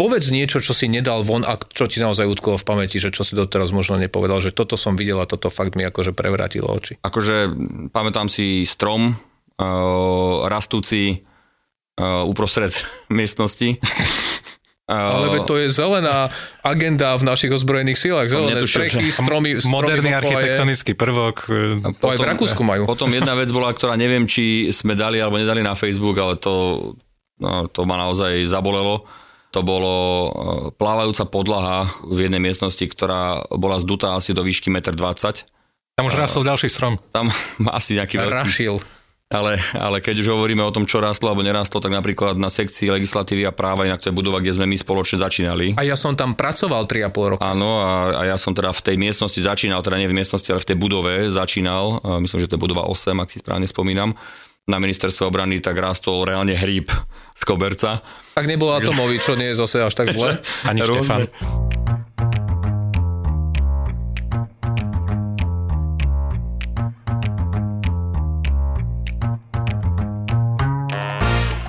Povedz niečo, čo si nedal von a čo ti naozaj utkolo v pamäti, že čo si doteraz možno nepovedal, že toto som videl a toto fakt mi akože prevratilo oči. Akože pamätám si strom uh, rastúci uh, uprostred miestnosti. Ale to je zelená agenda v našich ozbrojených silách. Zelené netušil, strechy, stromy, stromy Moderný architektonický prvok. Potom, to aj v Rakúsku majú. Potom jedna vec bola, ktorá neviem, či sme dali alebo nedali na Facebook, ale to, no, to ma naozaj zabolelo to bolo e, plávajúca podlaha v jednej miestnosti, ktorá bola zdutá asi do výšky 1,20 m. Tam už rastol ďalší strom. Tam asi nejaký veľký. Rašil. Ale, ale keď už hovoríme o tom, čo rastlo alebo nerastlo, tak napríklad na sekcii legislatívy a práva, inak to je budova, kde sme my spoločne začínali. A ja som tam pracoval 3,5 roka. Áno, a, a ja som teda v tej miestnosti začínal, teda nie v miestnosti, ale v tej budove začínal. Myslím, že to je budova 8, ak si správne spomínam na ministerstve obrany, tak rastol reálne hríb z koberca. Tak nebol atomový, čo nie je zase až tak zle. Ani Štefan.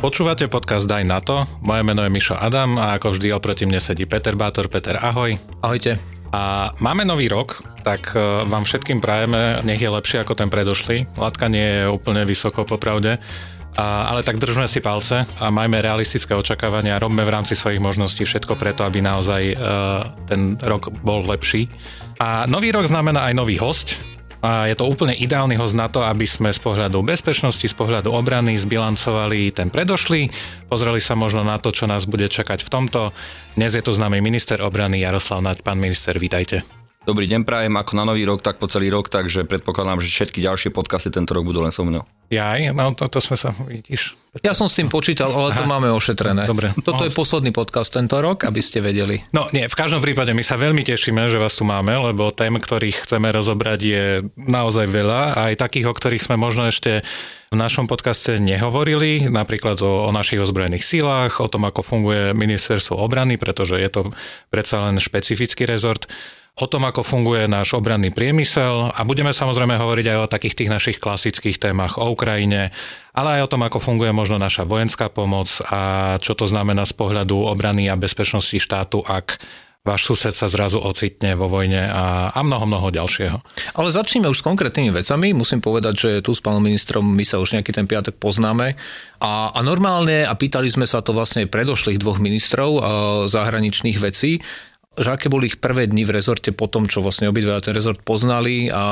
Počúvate podcast Daj na to. Moje meno je Mišo Adam a ako vždy oproti mne sedí Peter Bátor. Peter, ahoj. Ahojte. A máme nový rok, tak e, vám všetkým prajeme, nech je lepšie ako ten predošlý. Latka nie je úplne vysoko popravde, a, ale tak držme si palce a majme realistické očakávania robme v rámci svojich možností všetko preto, aby naozaj uh, ten rok bol lepší. A nový rok znamená aj nový host, a je to úplne ideálny host na to, aby sme z pohľadu bezpečnosti, z pohľadu obrany zbilancovali ten predošlý, pozreli sa možno na to, čo nás bude čakať v tomto. Dnes je tu známy minister obrany Jaroslav Naď. Pán minister, vítajte. Dobrý deň prajem, ako na nový rok, tak po celý rok, takže predpokladám, že všetky ďalšie podcasty tento rok budú len so mnou. Ja, no to, to sme sa, vidíš. Ja som s tým počítal, ale to máme ošetrené. Dobre. Toto je posledný podcast tento rok, aby ste vedeli. No nie, v každom prípade my sa veľmi tešíme, že vás tu máme, lebo tém, ktorých chceme rozobrať je naozaj veľa, aj takých, o ktorých sme možno ešte v našom podcaste nehovorili, napríklad o, o našich ozbrojených sílach, o tom, ako funguje ministerstvo obrany, pretože je to predsa len špecifický rezort o tom, ako funguje náš obranný priemysel a budeme samozrejme hovoriť aj o takých tých našich klasických témach o Ukrajine, ale aj o tom, ako funguje možno naša vojenská pomoc a čo to znamená z pohľadu obrany a bezpečnosti štátu, ak váš sused sa zrazu ocitne vo vojne a, a mnoho, mnoho ďalšieho. Ale začneme už s konkrétnymi vecami. Musím povedať, že tu s pánom ministrom my sa už nejaký ten piatok poznáme a, a normálne, a pýtali sme sa to vlastne predošlých dvoch ministrov zahraničných vecí, že aké boli ich prvé dni v rezorte po tom, čo vlastne obidva ten rezort poznali a,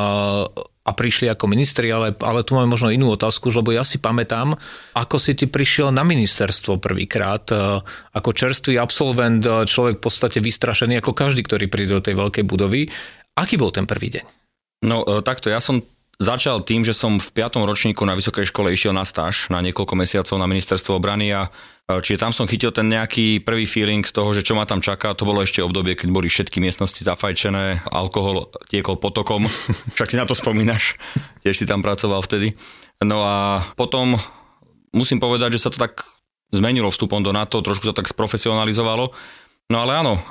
a prišli ako ministri, ale, ale tu máme možno inú otázku, lebo ja si pamätám, ako si ty prišiel na ministerstvo prvýkrát, e, ako čerstvý absolvent, e, človek v podstate vystrašený ako každý, ktorý príde do tej veľkej budovy. Aký bol ten prvý deň? No e, takto, ja som začal tým, že som v 5. ročníku na vysokej škole išiel na stáž na niekoľko mesiacov na ministerstvo obrany a Čiže tam som chytil ten nejaký prvý feeling z toho, že čo ma tam čaká. To bolo ešte obdobie, keď boli všetky miestnosti zafajčené, alkohol tiekol potokom. Však si na to spomínaš. Tiež si tam pracoval vtedy. No a potom musím povedať, že sa to tak zmenilo vstupom do NATO, trošku sa tak sprofesionalizovalo. No ale áno, e,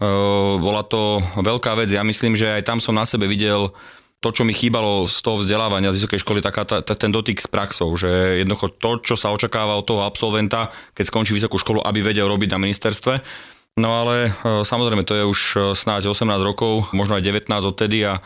bola to veľká vec. Ja myslím, že aj tam som na sebe videl to, čo mi chýbalo z toho vzdelávania z vysokej školy, taká tá, ten dotyk s praxou, že jednoducho to, čo sa očakáva od toho absolventa, keď skončí vysokú školu, aby vedel robiť na ministerstve. No ale e, samozrejme, to je už e, snáď 18 rokov, možno aj 19 odtedy a e,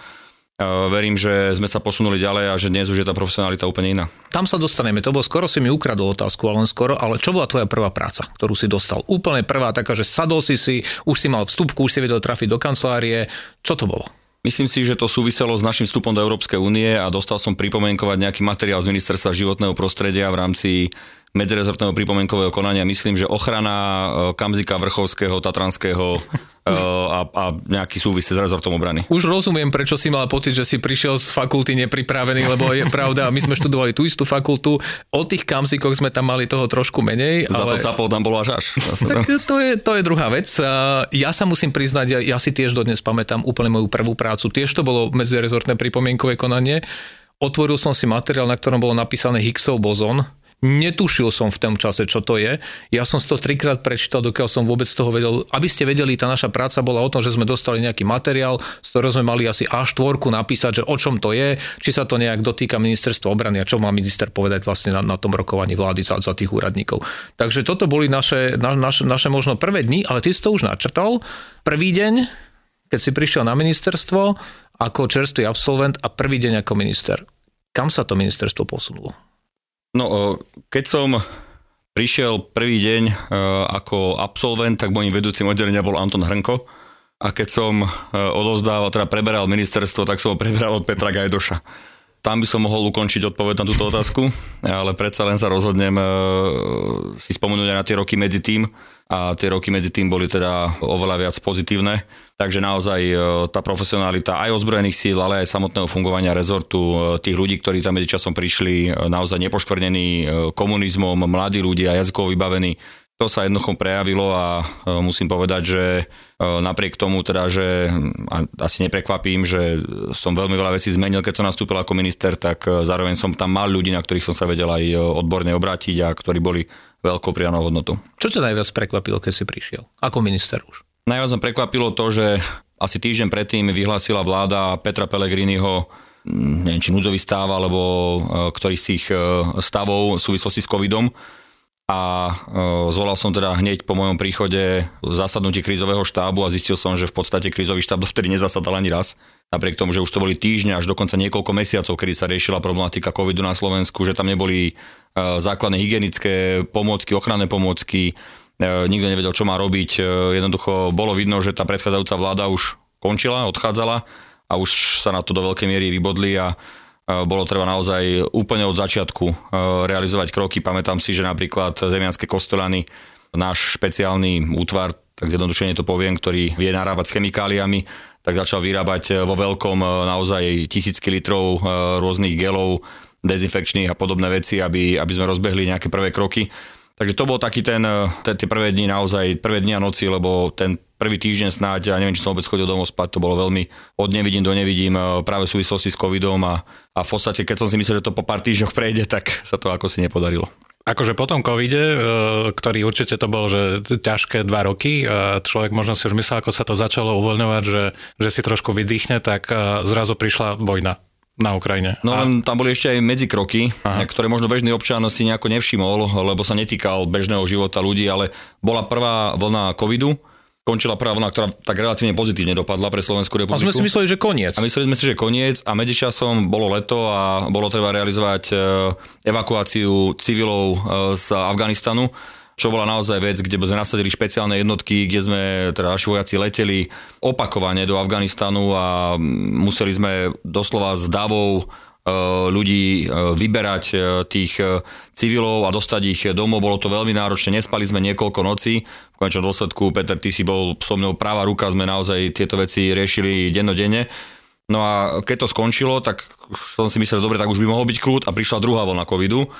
verím, že sme sa posunuli ďalej a že dnes už je tá profesionalita úplne iná. Tam sa dostaneme, to bolo skoro si mi ukradol otázku, ale len skoro, ale čo bola tvoja prvá práca, ktorú si dostal? Úplne prvá taká, že sadol si si, už si mal vstupku, už si vedel trafiť do kancelárie. Čo to bolo? Myslím si, že to súviselo s našim vstupom do Európskej únie a dostal som pripomienkovať nejaký materiál z Ministerstva životného prostredia v rámci medzirezortného pripomienkového konania. Myslím, že ochrana e, Kamzika Vrchovského, Tatranského e, a, a nejaký súvis s rezortom obrany. Už rozumiem, prečo si mal pocit, že si prišiel z fakulty nepripravený, lebo je pravda, my sme študovali tú istú fakultu, o tých Kamzikoch sme tam mali toho trošku menej. Za ale... to capol tam bolo až až. Tak to je, to je druhá vec. Ja sa musím priznať, ja, ja si tiež dodnes pamätám úplne moju prvú prácu. Tiež to bolo medzirezortné pripomienkové konanie. Otvoril som si materiál, na ktorom bolo napísané Higgsov bozon Netušil som v tom čase, čo to je. Ja som to trikrát prečítal, dokiaľ som vôbec toho vedel. Aby ste vedeli, tá naša práca bola o tom, že sme dostali nejaký materiál, z ktorého sme mali asi A4 napísať, že o čom to je, či sa to nejak dotýka ministerstva obrany a čo má minister povedať vlastne na, na tom rokovaní vlády za, za tých úradníkov. Takže toto boli naše, na, naše, naše možno prvé dni, ale ty si to už načrtal. Prvý deň, keď si prišiel na ministerstvo ako čerstvý absolvent a prvý deň ako minister. Kam sa to ministerstvo posunulo? No, keď som prišiel prvý deň e, ako absolvent, tak môjim vedúcim oddelenia bol Anton Hrnko. A keď som e, odozdával, teda preberal ministerstvo, tak som ho preberal od Petra Gajdoša. Tam by som mohol ukončiť odpoveď na túto otázku, ale predsa len sa rozhodnem e, si spomenúť aj na tie roky medzi tým a tie roky medzi tým boli teda oveľa viac pozitívne. Takže naozaj e, tá profesionalita aj ozbrojených síl, ale aj samotného fungovania rezortu, e, tých ľudí, ktorí tam medzičasom prišli, e, naozaj nepoškvrnení komunizmom, mladí ľudia, jazykovo vybavení, to sa jednoducho prejavilo a musím povedať, že napriek tomu teda, že asi neprekvapím, že som veľmi veľa vecí zmenil, keď som nastúpil ako minister, tak zároveň som tam mal ľudí, na ktorých som sa vedel aj odborne obrátiť a ktorí boli veľkou prianou hodnotou. Čo ťa najviac prekvapilo, keď si prišiel? Ako minister už? Najviac ma prekvapilo to, že asi týždeň predtým vyhlásila vláda Petra Pellegriniho mm, neviem, či núdzový stav, alebo e, ktorý z tých e, stavov v súvislosti s covidom. A e, zvolal som teda hneď po mojom príchode zasadnutie krízového štábu a zistil som, že v podstate krízový štáb dovtedy nezasadal ani raz. Napriek tomu, že už to boli týždne až dokonca niekoľko mesiacov, kedy sa riešila problematika covidu na Slovensku, že tam neboli základné hygienické pomôcky, ochranné pomôcky, nikto nevedel, čo má robiť. Jednoducho bolo vidno, že tá predchádzajúca vláda už končila, odchádzala a už sa na to do veľkej miery vybodli a bolo treba naozaj úplne od začiatku realizovať kroky. Pamätám si, že napríklad Zemianské kostolany, náš špeciálny útvar, tak zjednodušene to poviem, ktorý vie narábať s chemikáliami, tak začal vyrábať vo veľkom naozaj tisícky litrov rôznych gelov, dezinfekčných a podobné veci, aby, aby sme rozbehli nejaké prvé kroky. Takže to bol taký ten, eh, tie prvé dni naozaj, prvé dni a noci, lebo ten prvý týždeň snáď, ja neviem, či som vôbec chodil domov spať, to bolo veľmi od nevidím do nevidím eh, práve v súvislosti s covidom a, a v podstate, keď som si myslel, že to po pár týždňoch prejde, tak sa to ako si nepodarilo. Akože po tom covide, eh, ktorý určite to bolo, že ťažké dva roky, človek možno si už myslel, ako sa to začalo uvoľňovať, že, že si trošku vydýchne, tak zrazu prišla vojna na Ukrajine. No len tam boli ešte aj medzikroky, Aha. ktoré možno bežný občan si nejako nevšimol, lebo sa netýkal bežného života ľudí, ale bola prvá vlna covidu, skončila prvá vlna, ktorá tak relatívne pozitívne dopadla pre Slovenskú republiku. A sme si mysleli, že koniec. A mysleli sme si, že koniec a medzičasom bolo leto a bolo treba realizovať e, evakuáciu civilov e, z Afganistanu čo bola naozaj vec, kde sme nasadili špeciálne jednotky, kde sme, teda naši vojaci leteli opakovane do Afganistanu a museli sme doslova s davou e, ľudí e, vyberať e, tých civilov a dostať ich domov. Bolo to veľmi náročné, nespali sme niekoľko nocí. V konečnom dôsledku, Peter, ty si bol so mnou práva ruka, sme naozaj tieto veci riešili dennodenne. No a keď to skončilo, tak som si myslel, dobre, tak už by mohol byť kľud a prišla druhá vlna covidu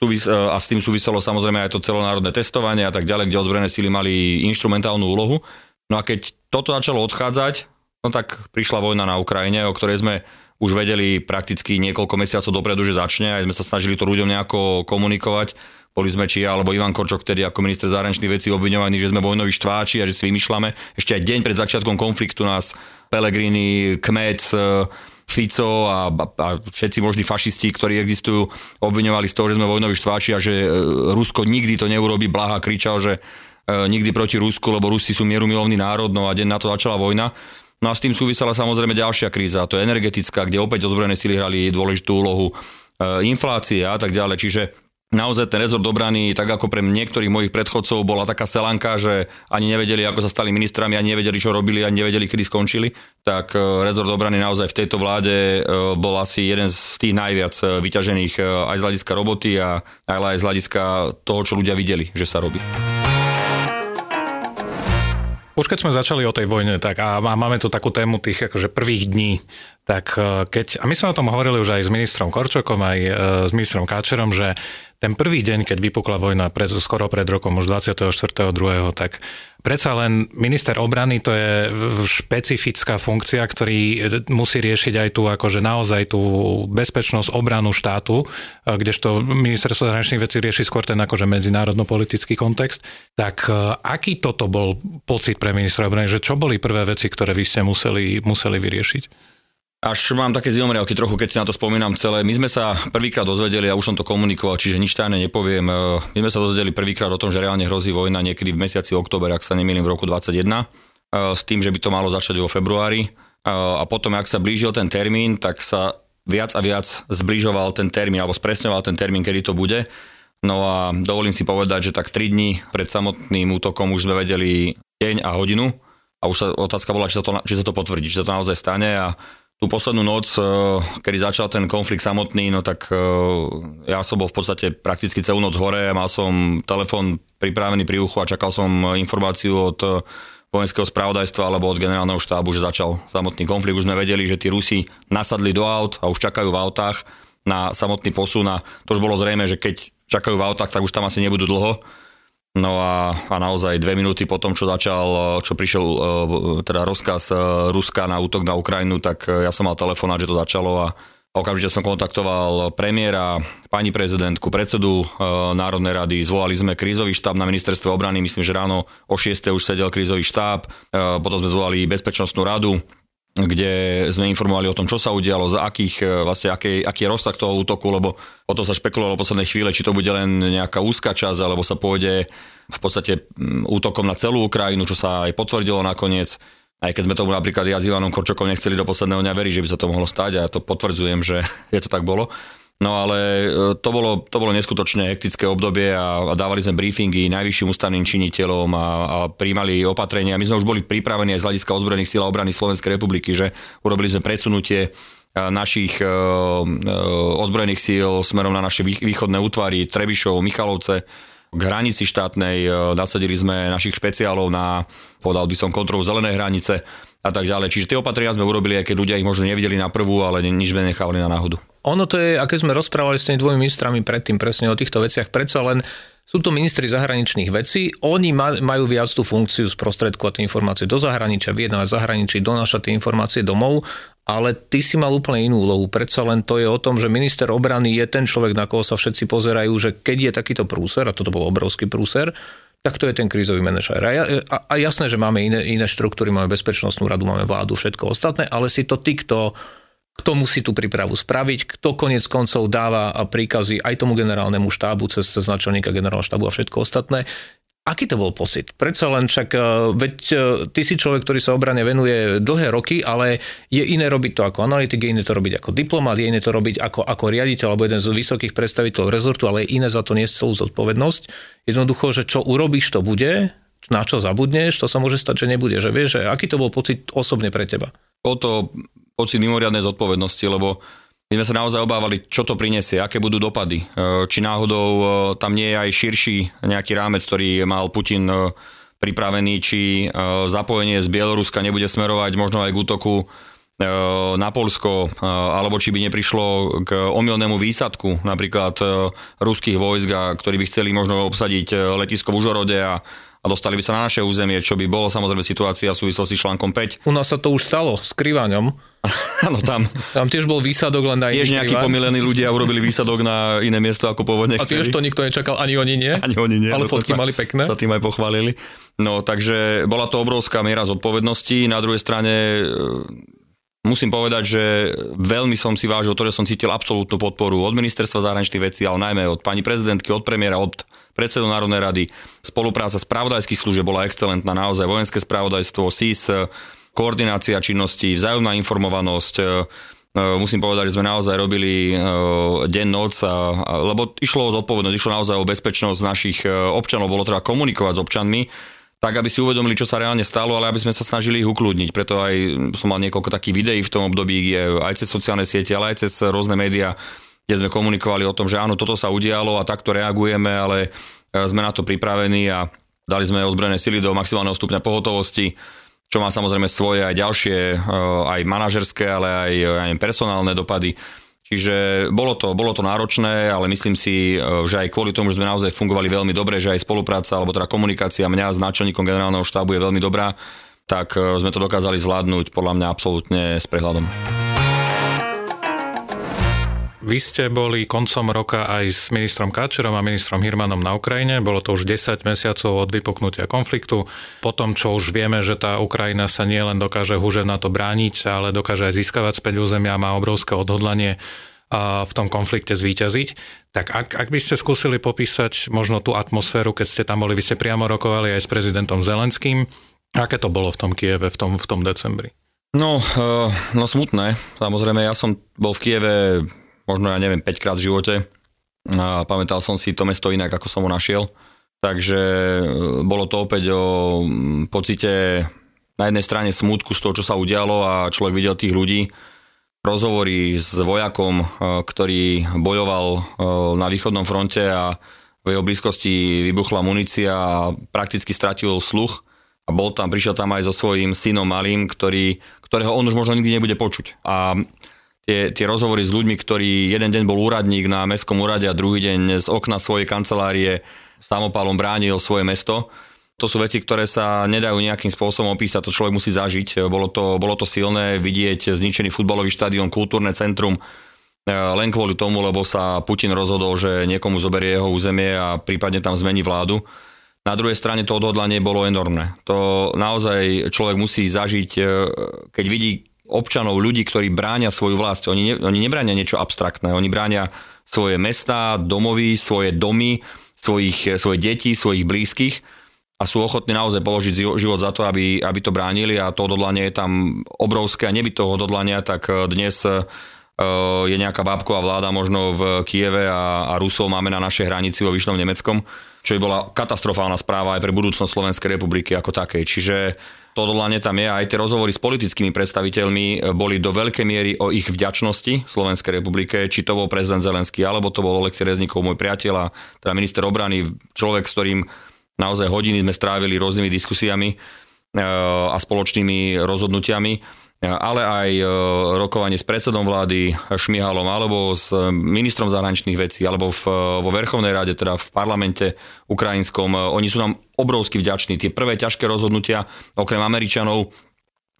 E, a s tým súviselo samozrejme aj to celonárodné testovanie a tak ďalej, kde ozbrojené síly mali instrumentálnu úlohu. No a keď toto začalo odchádzať, no tak prišla vojna na Ukrajine, o ktorej sme už vedeli prakticky niekoľko mesiacov dopredu, že začne, aj sme sa snažili to ľuďom nejako komunikovať. Boli sme či ja, alebo Ivan Korčok, ktorý ako minister zahraničných vecí obviňovaní, že sme vojnoví štváči a že si vymýšľame. Ešte aj deň pred začiatkom konfliktu nás Pelegrini, Kmec, Fico a, a všetci možní fašisti, ktorí existujú, obviňovali z toho, že sme vojnoví štváči a že e, Rusko nikdy to neurobi. Blaha kričal, že e, nikdy proti Rusku, lebo Rusi sú mierumilovný národ, no a deň na to začala vojna. No a s tým súvisela samozrejme ďalšia kríza, to je energetická, kde opäť ozbrojené sily hrali dôležitú úlohu, e, inflácia a tak ďalej. Čiže naozaj ten rezort obrany, tak ako pre niektorých mojich predchodcov, bola taká selanka, že ani nevedeli, ako sa stali ministrami, ani nevedeli, čo robili, ani nevedeli, kedy skončili. Tak e, rezort obrany naozaj v tejto vláde e, bol asi jeden z tých najviac e, vyťažených aj z hľadiska roboty a aj z hľadiska toho, čo ľudia videli, že sa robí. Už keď sme začali o tej vojne, tak a máme tu takú tému tých akože prvých dní, tak keď, a my sme o tom hovorili už aj s ministrom Korčokom, aj s ministrom Káčerom, že ten prvý deň, keď vypukla vojna, pred, skoro pred rokom, už 24.2., tak predsa len minister obrany to je špecifická funkcia, ktorý musí riešiť aj tú, akože naozaj tú bezpečnosť obranu štátu, kdežto ministerstvo zahraničných vecí rieši skôr ten akože medzinárodno-politický kontext. Tak e, aký toto bol pocit pre ministra obrany, že čo boli prvé veci, ktoré vy ste museli, museli vyriešiť? Až mám také zimomriavky trochu, keď si na to spomínam celé. My sme sa prvýkrát dozvedeli, a už som to komunikoval, čiže nič tajné nepoviem. E, my sme sa dozvedeli prvýkrát o tom, že reálne hrozí vojna niekedy v mesiaci október, ak sa nemýlim, v roku 2021, e, s tým, že by to malo začať vo februári. E, a potom, ak sa blížil ten termín, tak sa viac a viac zbližoval ten termín, alebo spresňoval ten termín, kedy to bude. No a dovolím si povedať, že tak 3 dní pred samotným útokom už sme vedeli deň a hodinu a už sa otázka bola, či sa to, či sa to potvrdí, či sa to naozaj stane a tú poslednú noc, eh, kedy začal ten konflikt samotný, no tak eh, ja som bol v podstate prakticky celú noc hore, mal som telefon pripravený pri uchu a čakal som informáciu od eh, vojenského spravodajstva alebo od generálneho štábu, že začal samotný konflikt. Už sme vedeli, že tí Rusi nasadli do aut a už čakajú v autách na samotný posun a to už bolo zrejme, že keď čakajú v autách, tak už tam asi nebudú dlho No a, a naozaj dve minúty po tom, čo začal, čo prišiel e, teda rozkaz e, Ruska na útok na Ukrajinu, tak e, ja som mal telefonát, že to začalo a okamžite som kontaktoval premiéra, pani prezidentku, predsedu Národnej rady, zvolali sme krízový štáb na ministerstve obrany, myslím, že ráno o 6. už sedel krízový štáb, potom sme zvolali bezpečnostnú radu, kde sme informovali o tom, čo sa udialo, za akých, vlastne aký, aký je rozsah toho útoku, lebo o to sa špekulovalo poslednej chvíle, či to bude len nejaká úzka časť, alebo sa pôjde v podstate mm, útokom na celú Ukrajinu, čo sa aj potvrdilo nakoniec. Aj keď sme tomu napríklad ja s Ivanom Korčokom nechceli do posledného dňa veriť, že by sa to mohlo stať a ja to potvrdzujem, že je to tak bolo. No ale e, to bolo, to bolo neskutočne hektické obdobie a, a dávali sme briefingy najvyšším ústavným činiteľom a, a príjmali opatrenia. My sme už boli pripravení aj z hľadiska ozbrojených síl a obrany Slovenskej republiky, že urobili sme presunutie e, našich e, ozbrojených síl smerom na naše východné útvary Trebišov, Michalovce, k hranici štátnej, nasadili sme našich špeciálov na, povedal by som, kontrolu zelenej hranice a tak ďalej. Čiže tie opatrenia sme urobili, aj keď ľudia ich možno nevideli na prvú, ale nič sme nechali na náhodu. Ono to je, aké sme rozprávali s tými dvomi ministrami predtým presne o týchto veciach, predsa len sú to ministri zahraničných vecí, oni majú viac tú funkciu sprostredkovať informácie do zahraničia, vyjednávať zahraničí, donášať tie informácie domov, ale ty si mal úplne inú úlohu. Predsa len to je o tom, že minister obrany je ten človek, na koho sa všetci pozerajú, že keď je takýto prúser, a toto bol obrovský prúser, tak to je ten krízový manažer. A, a, a jasné, že máme iné, iné štruktúry, máme bezpečnostnú radu, máme vládu, všetko ostatné, ale si to ty, kto kto musí tú prípravu spraviť, kto konec koncov dáva príkazy aj tomu generálnemu štábu cez, cez načelníka generálneho štábu a všetko ostatné. Aký to bol pocit? Predsa len však, e, veď e, ty si človek, ktorý sa obrane venuje dlhé roky, ale je iné robiť to ako analytik, je iné to robiť ako diplomat, je iné to robiť ako, ako riaditeľ alebo jeden z vysokých predstaviteľov rezortu, ale je iné za to niesť celú zodpovednosť. Jednoducho, že čo urobíš, to bude, na čo zabudneš, to sa môže stať, že nebude. Že vieš, že aký to bol pocit osobne pre teba? O to pocit mimoriadnej zodpovednosti, lebo my sme sa naozaj obávali, čo to prinesie, aké budú dopady. E, či náhodou e, tam nie je aj širší nejaký rámec, ktorý mal Putin e, pripravený, či zapojenie z Bieloruska nebude smerovať možno aj k útoku na Polsko, alebo či by neprišlo k omylnému výsadku napríklad ruských vojsk, ktorí by chceli možno obsadiť letisko v Užorode a a dostali by sa na naše územie, čo by bolo samozrejme situácia v súvislosti s článkom 5. U nás sa to už stalo s Kryvaňom. Áno, tam. Tam tiež bol výsadok len na Tiež nejakí pomilení ľudia urobili výsadok na iné miesto ako pôvodne A tiež to nikto nečakal, ani oni nie. Ani oni nie. Ale fotky mali pekné. Sa tým aj pochválili. No, takže bola to obrovská miera zodpovednosti. Na druhej strane e, musím povedať, že veľmi som si vážil to, že som cítil absolútnu podporu od ministerstva zahraničných vecí, ale najmä od pani prezidentky, od premiéra, od predsedu Národnej rady. Spolupráca spravodajských služieb bola excelentná, naozaj vojenské spravodajstvo, SIS, koordinácia činností, vzájomná informovanosť, e, e, musím povedať, že sme naozaj robili deň, noc, a, lebo išlo o zodpovednosť, išlo naozaj o bezpečnosť našich občanov, bolo treba komunikovať s občanmi, tak aby si uvedomili, čo sa reálne stalo, ale aby sme sa snažili ich ukludniť. Preto aj som mal niekoľko takých videí v tom období, aj cez sociálne siete, ale aj cez rôzne médiá, kde sme komunikovali o tom, že áno, toto sa udialo a takto reagujeme, ale e, sme na to pripravení a dali sme ozbrojené sily do maximálneho stupňa pohotovosti, čo má samozrejme svoje aj ďalšie, e, aj manažerské, ale aj, aj personálne dopady. Čiže bolo to, bolo to náročné, ale myslím si, že aj kvôli tomu, že sme naozaj fungovali veľmi dobre, že aj spolupráca, alebo teda komunikácia mňa s náčelníkom generálneho štábu je veľmi dobrá, tak sme to dokázali zvládnuť podľa mňa absolútne s prehľadom. Vy ste boli koncom roka aj s ministrom Káčerom a ministrom Hirmanom na Ukrajine. Bolo to už 10 mesiacov od vypuknutia konfliktu. Po tom, čo už vieme, že tá Ukrajina sa nielen dokáže húže na to brániť, ale dokáže aj získavať späť územia, má obrovské odhodlanie a v tom konflikte zvíťaziť. Tak ak, ak by ste skúsili popísať možno tú atmosféru, keď ste tam boli, vy ste priamo rokovali aj s prezidentom Zelenským, aké to bolo v tom Kieve v tom, v tom decembri? No, uh, no smutné. Samozrejme, ja som bol v Kieve možno ja neviem, 5 krát v živote a pamätal som si to mesto inak, ako som ho našiel. Takže e, bolo to opäť o pocite na jednej strane smútku z toho, čo sa udialo a človek videl tých ľudí, rozhovory s vojakom, e, ktorý bojoval e, na východnom fronte a v jeho blízkosti vybuchla munícia a prakticky stratil sluch a bol tam, prišiel tam aj so svojím synom malým, ktorý, ktorého on už možno nikdy nebude počuť. A tie, tie rozhovory s ľuďmi, ktorí jeden deň bol úradník na mestskom úrade a druhý deň z okna svojej kancelárie samopalom bránil svoje mesto. To sú veci, ktoré sa nedajú nejakým spôsobom opísať, to človek musí zažiť. Bolo to, bolo to silné vidieť zničený futbalový štadión, kultúrne centrum, e, len kvôli tomu, lebo sa Putin rozhodol, že niekomu zoberie jeho územie a prípadne tam zmení vládu. Na druhej strane to odhodlanie bolo enormné. To naozaj človek musí zažiť, e, keď vidí, občanov, ľudí, ktorí bránia svoju vlast. Oni, ne, oni nebránia niečo abstraktné, oni bránia svoje mesta, domovy, svoje domy, svojich, svoje deti, svojich blízkych a sú ochotní naozaj položiť život za to, aby, aby to bránili a to odhodlanie je tam obrovské a nebyť toho odhodlania, tak eh, dnes uh, je nejaká bábková vláda možno v Kieve a, a Rusov máme na našej hranici vo Vyšnom Nemeckom, čo by bola katastrofálna správa aj pre budúcnosť Slovenskej republiky ako takej. Čiže to odhodlanie tam je. Aj tie rozhovory s politickými predstaviteľmi e, boli do veľkej miery o ich vďačnosti Slovenskej republike, či to bol prezident Zelenský, alebo to bol Oleksij Reznikov, môj priateľ a teda minister obrany, človek, s ktorým naozaj hodiny sme strávili rôznymi diskusiami e, a spoločnými rozhodnutiami ale aj e, rokovanie s predsedom vlády Šmihalom alebo s ministrom zahraničných vecí alebo v, vo Verchovnej rade, teda v parlamente ukrajinskom. Oni sú nám obrovsky vďační. Tie prvé ťažké rozhodnutia, okrem Američanov,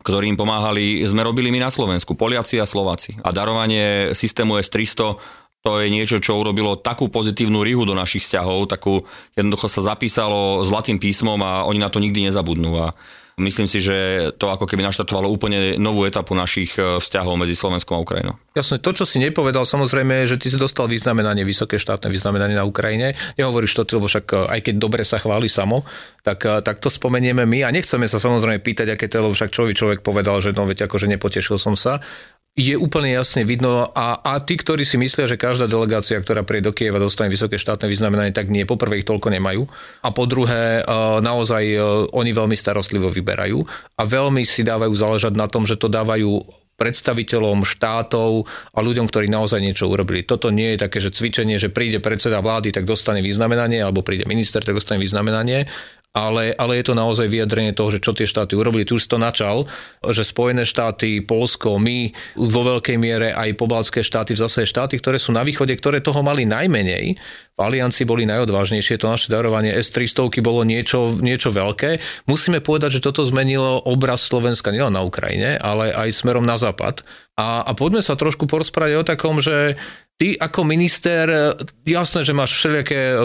ktorí im pomáhali, sme robili my na Slovensku, Poliaci a Slováci. A darovanie systému S-300 to je niečo, čo urobilo takú pozitívnu rihu do našich vzťahov, takú jednoducho sa zapísalo zlatým písmom a oni na to nikdy nezabudnú. A Myslím si, že to ako keby naštartovalo úplne novú etapu našich e, vzťahov medzi Slovenskom a Ukrajinou. Jasne, to, čo si nepovedal, samozrejme, že ty si dostal vyznamenanie, vysoké štátne vyznamenanie na Ukrajine. Nehovoríš to, lebo však e, aj keď dobre sa chváli samo, tak, e, tak to spomenieme my a nechceme sa samozrejme pýtať, aké to je, lebo však človek, človek povedal, že no veď akože nepotešil som sa je úplne jasne vidno a, a tí, ktorí si myslia, že každá delegácia, ktorá príde do Kieva, dostane vysoké štátne vyznamenanie, tak nie. Po prvé ich toľko nemajú a po druhé e, naozaj e, oni veľmi starostlivo vyberajú a veľmi si dávajú záležať na tom, že to dávajú predstaviteľom štátov a ľuďom, ktorí naozaj niečo urobili. Toto nie je také, že cvičenie, že príde predseda vlády, tak dostane vyznamenanie, alebo príde minister, tak dostane vyznamenanie ale, ale je to naozaj vyjadrenie toho, že čo tie štáty urobili. Tu už to načal, že Spojené štáty, Polsko, my vo veľkej miere aj pobaltské štáty, v zase štáty, ktoré sú na východe, ktoré toho mali najmenej, v aliancii boli najodvážnejšie, to naše darovanie S-300 bolo niečo, niečo veľké. Musíme povedať, že toto zmenilo obraz Slovenska nielen na Ukrajine, ale aj smerom na západ. A, a poďme sa trošku porozprávať o takom, že Ty ako minister, jasné, že máš všelijaké e,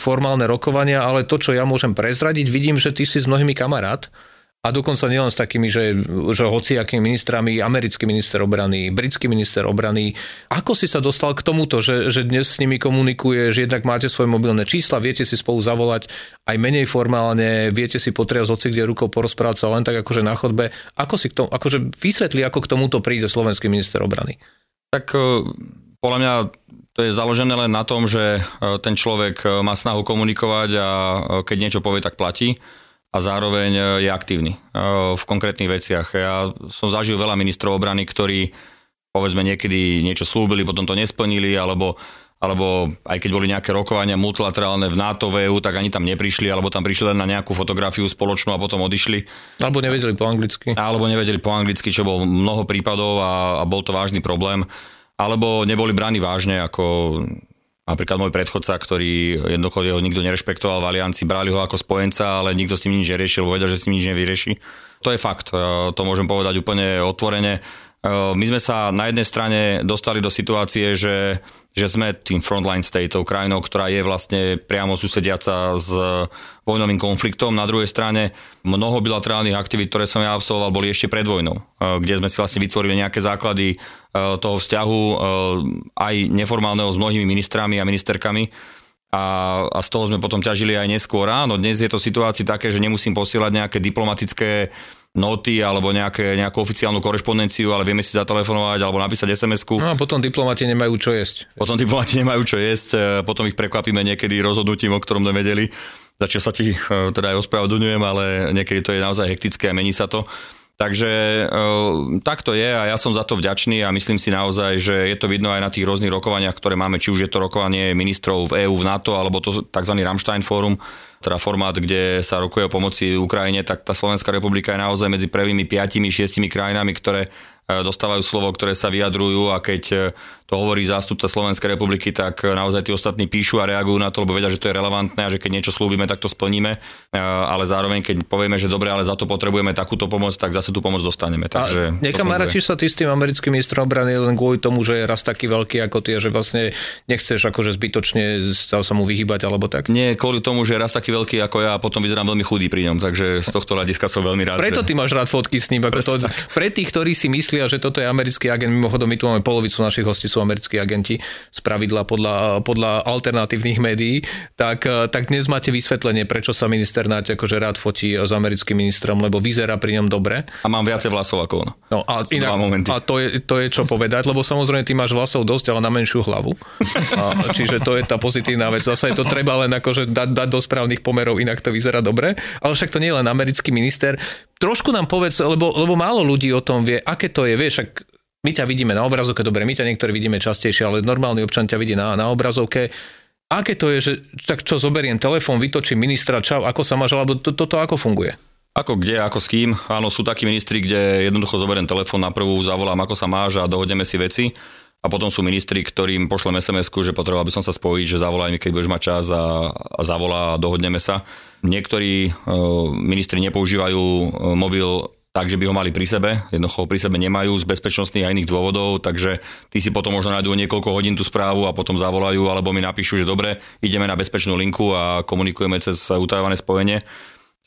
formálne rokovania, ale to, čo ja môžem prezradiť, vidím, že ty si s mnohými kamarát. A dokonca nielen s takými, že, že hociakými ministrami, americký minister obrany, britský minister obrany. Ako si sa dostal k tomuto, že, že dnes s nimi komunikuješ, jednak máte svoje mobilné čísla, viete si spolu zavolať aj menej formálne, viete si potriať hoci kde rukou porozprávať sa len tak akože na chodbe. Ako si k tomu, akože vysvetli, ako k tomuto príde slovenský minister obrany? Tak e, podľa mňa to je založené len na tom, že e, ten človek e, má snahu komunikovať a e, keď niečo povie, tak platí a zároveň je aktívny v konkrétnych veciach. Ja som zažil veľa ministrov obrany, ktorí povedzme niekedy niečo slúbili, potom to nesplnili, alebo alebo aj keď boli nejaké rokovania multilaterálne v NATO, v EU, tak ani tam neprišli, alebo tam prišli len na nejakú fotografiu spoločnú a potom odišli. Alebo nevedeli po anglicky. Alebo nevedeli po anglicky, čo bol mnoho prípadov a, a bol to vážny problém. Alebo neboli bráni vážne ako Napríklad môj predchodca, ktorý jednoducho ho nikto nerešpektoval v alianci, brali ho ako spojenca, ale nikto s tým nič neriešil, povedal, že s tým nič nevyrieši. To je fakt, to môžem povedať úplne otvorene. My sme sa na jednej strane dostali do situácie, že, že sme tým frontline stateov, krajinou, ktorá je vlastne priamo susediaca s vojnovým konfliktom. Na druhej strane mnoho bilaterálnych aktivít, ktoré som ja absolvoval, boli ešte pred vojnou, kde sme si vlastne vytvorili nejaké základy toho vzťahu aj neformálneho s mnohými ministrami a ministerkami a, a z toho sme potom ťažili aj neskôr. Áno, dnes je to situácii také, že nemusím posielať nejaké diplomatické noty alebo nejaké, nejakú oficiálnu korešpondenciu, ale vieme si zatelefonovať alebo napísať SMS-ku. No a potom diplomati nemajú čo jesť. Potom diplomati nemajú čo jesť, e, potom ich prekvapíme niekedy rozhodnutím, o ktorom nevedeli. Za čo sa ti e, teda aj ospravedlňujem, ale niekedy to je naozaj hektické a mení sa to. Takže e, tak to je a ja som za to vďačný a myslím si naozaj, že je to vidno aj na tých rôznych rokovaniach, ktoré máme, či už je to rokovanie ministrov v EÚ, v NATO alebo to tzv. Rammstein Fórum, teda formát, kde sa rokuje o pomoci Ukrajine, tak tá Slovenská republika je naozaj medzi prvými 5-6 krajinami, ktoré e, dostávajú slovo, ktoré sa vyjadrujú a keď e, to hovorí zástupca Slovenskej republiky, tak e, naozaj tí ostatní píšu a reagujú na to, lebo vedia, že to je relevantné a že keď niečo slúbime, tak to splníme. Ale zároveň, keď povieme, že dobre, ale za to potrebujeme takúto pomoc, tak zase tú pomoc dostaneme. Takže nekamarátiš sa ty s tým americkým ministrom obrany len kvôli tomu, že je raz taký veľký ako ty, že vlastne nechceš akože zbytočne sa mu vyhybať alebo tak? Nie, kvôli tomu, že je raz taký veľký ako ja a potom vyzerám veľmi chudý pri ňom, takže z tohto hľadiska som veľmi rád. Preto ty máš rád fotky s ním. Ako to, pre tých, ktorí si myslia, že toto je americký agent, mimochodom my tu máme polovicu našich hostí sú americkí agenti z pravidla podľa, podľa alternatívnych médií, tak, tak dnes máte vysvetlenie, prečo sa minister Náť akože rád fotí s americkým ministrom, lebo vyzerá pri ňom dobre. A mám viacej vlasov ako on. No a, inak, a to, je, to je čo povedať, lebo samozrejme ty máš vlasov dosť, ale na menšiu hlavu. A, čiže to je tá pozitívna vec. Zase to treba len akože dať, dať do správnych pomerov, inak to vyzerá dobre. Ale však to nie je len americký minister. Trošku nám povedz, lebo, lebo málo ľudí o tom vie, aké to je, vieš, ak my ťa vidíme na obrazovke, dobre, my ťa niektorí vidíme častejšie, ale normálny občan ťa vidí na, na obrazovke. Aké to je, že tak čo, zoberiem telefón, vytočím ministra, čau, ako sa máš, alebo to, toto ako funguje? Ako kde, ako s kým. Áno, sú takí ministri, kde jednoducho zoberiem telefón na prvú, zavolám, ako sa máš a dohodneme si veci. A potom sú ministri, ktorým pošlem sms že potreboval by som sa spojiť, že zavolaj mi, keď budeš mať čas a, a zavolá a dohodneme sa. Niektorí e, ministri nepoužívajú e, mobil tak, že by ho mali pri sebe. Jednoducho pri sebe nemajú z bezpečnostných a iných dôvodov, takže tí si potom možno nájdú niekoľko hodín tú správu a potom zavolajú alebo mi napíšu, že dobre, ideme na bezpečnú linku a komunikujeme cez utajované spojenie.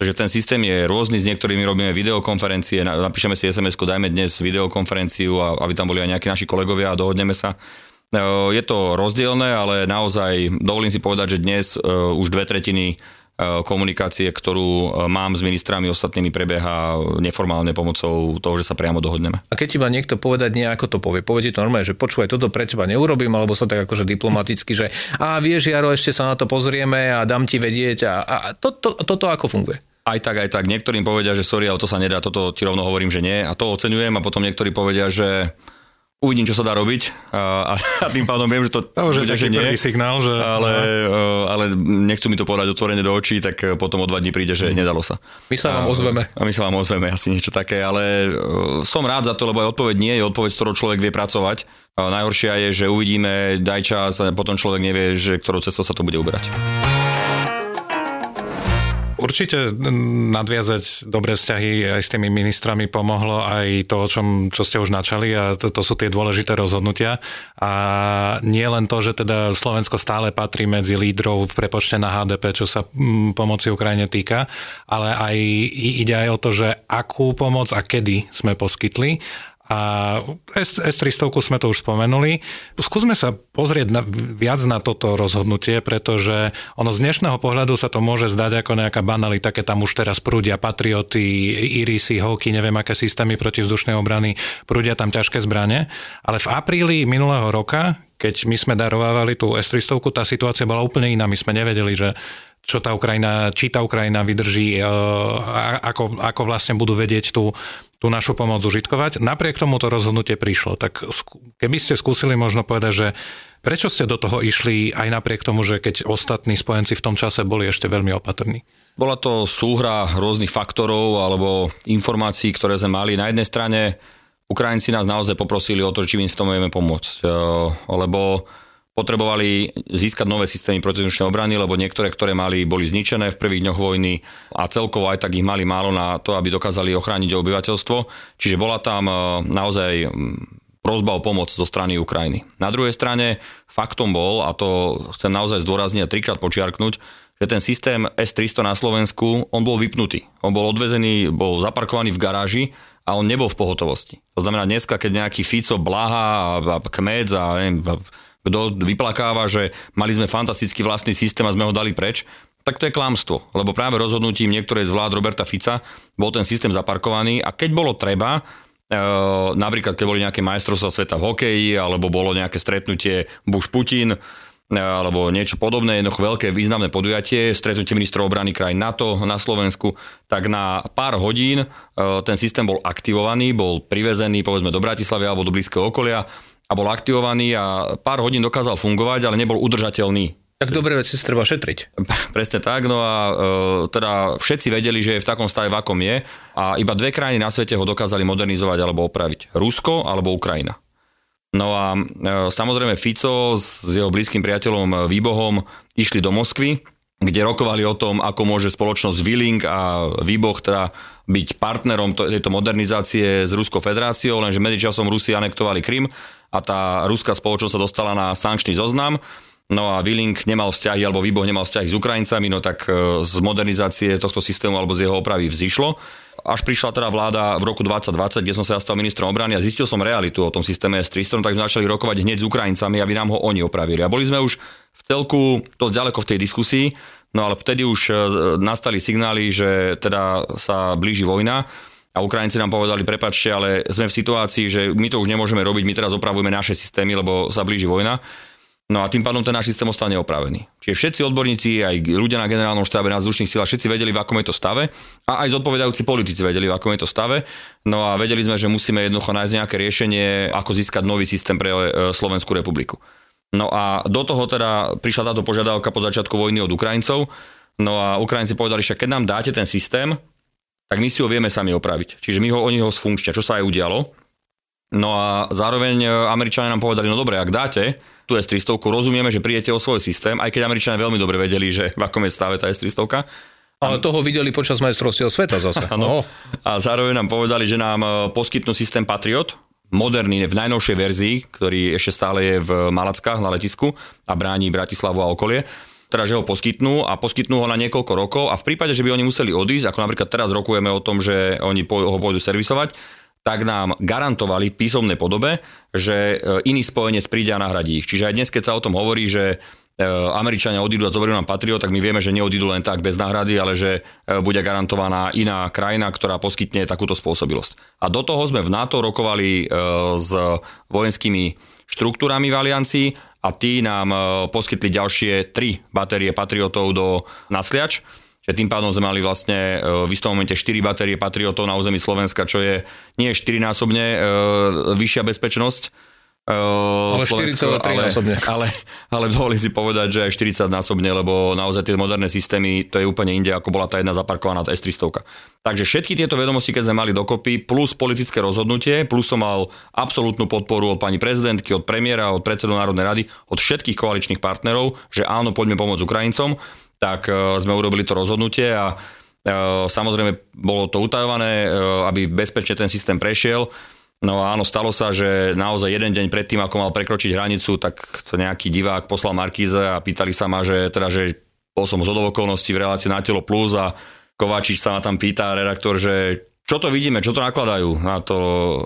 Takže ten systém je rôzny, s niektorými robíme videokonferencie, napíšeme si sms dajme dnes videokonferenciu, aby tam boli aj nejakí naši kolegovia a dohodneme sa. Je to rozdielne, ale naozaj dovolím si povedať, že dnes uh, už dve tretiny E, komunikácie, ktorú e, mám s ministrami ostatnými, prebieha neformálne pomocou toho, že sa priamo dohodneme. A keď ti má niekto povedať nejako to povie, povie to normálne, že počúvaj, toto pre teba neurobím, alebo sa tak akože diplomaticky, že a vieš, Jaro, ešte sa na to pozrieme a dám ti vedieť a, a to, to, toto ako funguje? Aj tak, aj tak. Niektorým povedia, že sorry, ale to sa nedá, toto ti rovno hovorím, že nie a to oceňujem a potom niektorí povedia, že uvidím, čo sa dá robiť a, a tým pádom viem, že to, to už bude, že nie, signál, že... ale, ale nechcú mi to povedať otvorene do očí, tak potom o dva dní príde, že mm. nedalo sa. My sa vám ozveme. A my sa vám ozveme asi niečo také, ale som rád za to, lebo aj odpoveď nie je odpoveď, s ktorou človek vie pracovať. A najhoršia je, že uvidíme, daj čas a potom človek nevie, že ktorou cestou sa to bude uberať. Určite nadviazať dobré vzťahy aj s tými ministrami pomohlo aj to, o čom, čo ste už načali a to, to sú tie dôležité rozhodnutia. A nie len to, že teda Slovensko stále patrí medzi lídrov v prepočte na HDP, čo sa pomoci Ukrajine týka, ale aj ide aj o to, že akú pomoc a kedy sme poskytli a S, S300 sme to už spomenuli. Skúsme sa pozrieť na, viac na toto rozhodnutie, pretože ono z dnešného pohľadu sa to môže zdať ako nejaká banalita, keď tam už teraz prúdia patrioty, irisy, hoky, neviem aké systémy protivzdušnej obrany, prúdia tam ťažké zbranie. Ale v apríli minulého roka, keď my sme darovávali tú S300, tá situácia bola úplne iná. My sme nevedeli, že čo tá Ukrajina, či tá Ukrajina vydrží, e, ako, ako vlastne budú vedieť tú tú našu pomoc užitkovať. Napriek tomu to rozhodnutie prišlo. Tak keby ste skúsili možno povedať, že prečo ste do toho išli aj napriek tomu, že keď ostatní spojenci v tom čase boli ešte veľmi opatrní? Bola to súhra rôznych faktorov alebo informácií, ktoré sme mali. Na jednej strane Ukrajinci nás naozaj poprosili o to, či im v tom vieme pomôcť. Lebo potrebovali získať nové systémy protivzdušnej obrany, lebo niektoré, ktoré mali, boli zničené v prvých dňoch vojny a celkovo aj tak ich mali málo na to, aby dokázali ochrániť obyvateľstvo. Čiže bola tam naozaj prozba o pomoc zo strany Ukrajiny. Na druhej strane faktom bol, a to chcem naozaj zdôrazniť a trikrát počiarknúť, že ten systém S-300 na Slovensku, on bol vypnutý. On bol odvezený, bol zaparkovaný v garáži a on nebol v pohotovosti. To znamená, dneska, keď nejaký Fico, Blaha a, a Kmec a neviem, kto vyplakáva, že mali sme fantastický vlastný systém a sme ho dali preč, tak to je klamstvo, lebo práve rozhodnutím niektorej z vlád Roberta Fica bol ten systém zaparkovaný a keď bolo treba, e, napríklad keď boli nejaké majstrovstvá sveta v hokeji alebo bolo nejaké stretnutie Bush-Putin, alebo niečo podobné, jednoducho veľké významné podujatie, stretnutie ministrov obrany krajín NATO na Slovensku, tak na pár hodín e, ten systém bol aktivovaný, bol privezený povedzme do Bratislavy alebo do blízkeho okolia a bol aktivovaný a pár hodín dokázal fungovať, ale nebol udržateľný. Tak dobré veci si treba šetriť. Presne tak, no a e, teda všetci vedeli, že je v takom stave, v akom je a iba dve krajiny na svete ho dokázali modernizovať alebo opraviť. Rusko alebo Ukrajina. No a e, samozrejme Fico s, s jeho blízkym priateľom Výbohom išli do Moskvy, kde rokovali o tom, ako môže spoločnosť Willing a Výboh teda byť partnerom tejto modernizácie s Ruskou federáciou, lenže medzičasom Rusi anektovali Krym a tá ruská spoločnosť sa dostala na sankčný zoznam. No a Willing nemal vzťahy, alebo Výboh nemal vzťahy s Ukrajincami, no tak e, z modernizácie tohto systému alebo z jeho opravy vzýšlo až prišla teda vláda v roku 2020, kde som sa ja stal ministrom obrany a zistil som realitu o tom systéme S-300, tak sme začali rokovať hneď s Ukrajincami, aby nám ho oni opravili. A boli sme už v celku dosť ďaleko v tej diskusii, no ale vtedy už e, nastali signály, že teda sa blíži vojna a Ukrajinci nám povedali, prepačte, ale sme v situácii, že my to už nemôžeme robiť, my teraz opravujeme naše systémy, lebo sa blíži vojna. No a tým pádom ten náš systém ostane opravený. Čiže všetci odborníci, aj ľudia na generálnom štábe, na zručných silách, všetci vedeli, v akom je to stave a aj zodpovedajúci politici vedeli, v akom je to stave. No a vedeli sme, že musíme jednoducho nájsť nejaké riešenie, ako získať nový systém pre e, Slovenskú republiku. No a do toho teda prišla táto požiadavka po začiatku vojny od Ukrajincov. No a Ukrajinci povedali, že keď nám dáte ten systém, tak my si ho vieme sami opraviť. Čiže my ho, oni ho sfunkčia, čo sa aj udialo. No a zároveň e, Američania nám povedali, no dobre, ak dáte, tú S-300, rozumieme, že prídete o svoj systém, aj keď Američania veľmi dobre vedeli, že v akom je stave tá S-300. Ale toho videli počas majstrovstiev sveta zase. Ano. A zároveň nám povedali, že nám e, poskytnú systém Patriot, moderný, v najnovšej verzii, ktorý ešte stále je v Malackách na letisku a bráni Bratislavu a okolie teda že ho poskytnú a poskytnú ho na niekoľko rokov a v prípade, že by oni museli odísť, ako napríklad teraz rokujeme o tom, že oni ho pôjdu servisovať, tak nám garantovali v písomnej podobe, že e, iný spojenec príde a nahradí ich. Čiže aj dnes, keď sa o tom hovorí, že e, Američania odídu a zoberú nám Patrio, tak my vieme, že neodídu len tak bez náhrady, ale že e, bude garantovaná iná krajina, ktorá poskytne takúto spôsobilosť. A do toho sme v NATO rokovali s vojenskými štruktúrami v aliancii a tí nám poskytli ďalšie tri batérie Patriotov do nasliač. Že tým pádom sme mali vlastne e, v istom momente 4 batérie Patriotov na území Slovenska, čo je nie 4-násobne e, vyššia bezpečnosť, Uh, ale 43 ale, násobne. Ale, ale dovolím si povedať, že aj 40 násobne, lebo naozaj tie moderné systémy, to je úplne inde, ako bola tá jedna zaparkovaná tá S300. Takže všetky tieto vedomosti, keď sme mali dokopy, plus politické rozhodnutie, plus som mal absolútnu podporu od pani prezidentky, od premiéra, od predsedu Národnej rady, od všetkých koaličných partnerov, že áno, poďme pomôcť Ukrajincom tak e, sme urobili to rozhodnutie a e, samozrejme bolo to utajované, e, aby bezpečne ten systém prešiel. No áno, stalo sa, že naozaj jeden deň predtým, ako mal prekročiť hranicu, tak to nejaký divák poslal Markíze a pýtali sa ma, že teda, že bol som z okolností v relácii na telo plus a Kováčič sa ma tam pýta, redaktor, že čo to vidíme, čo to nakladajú na, to,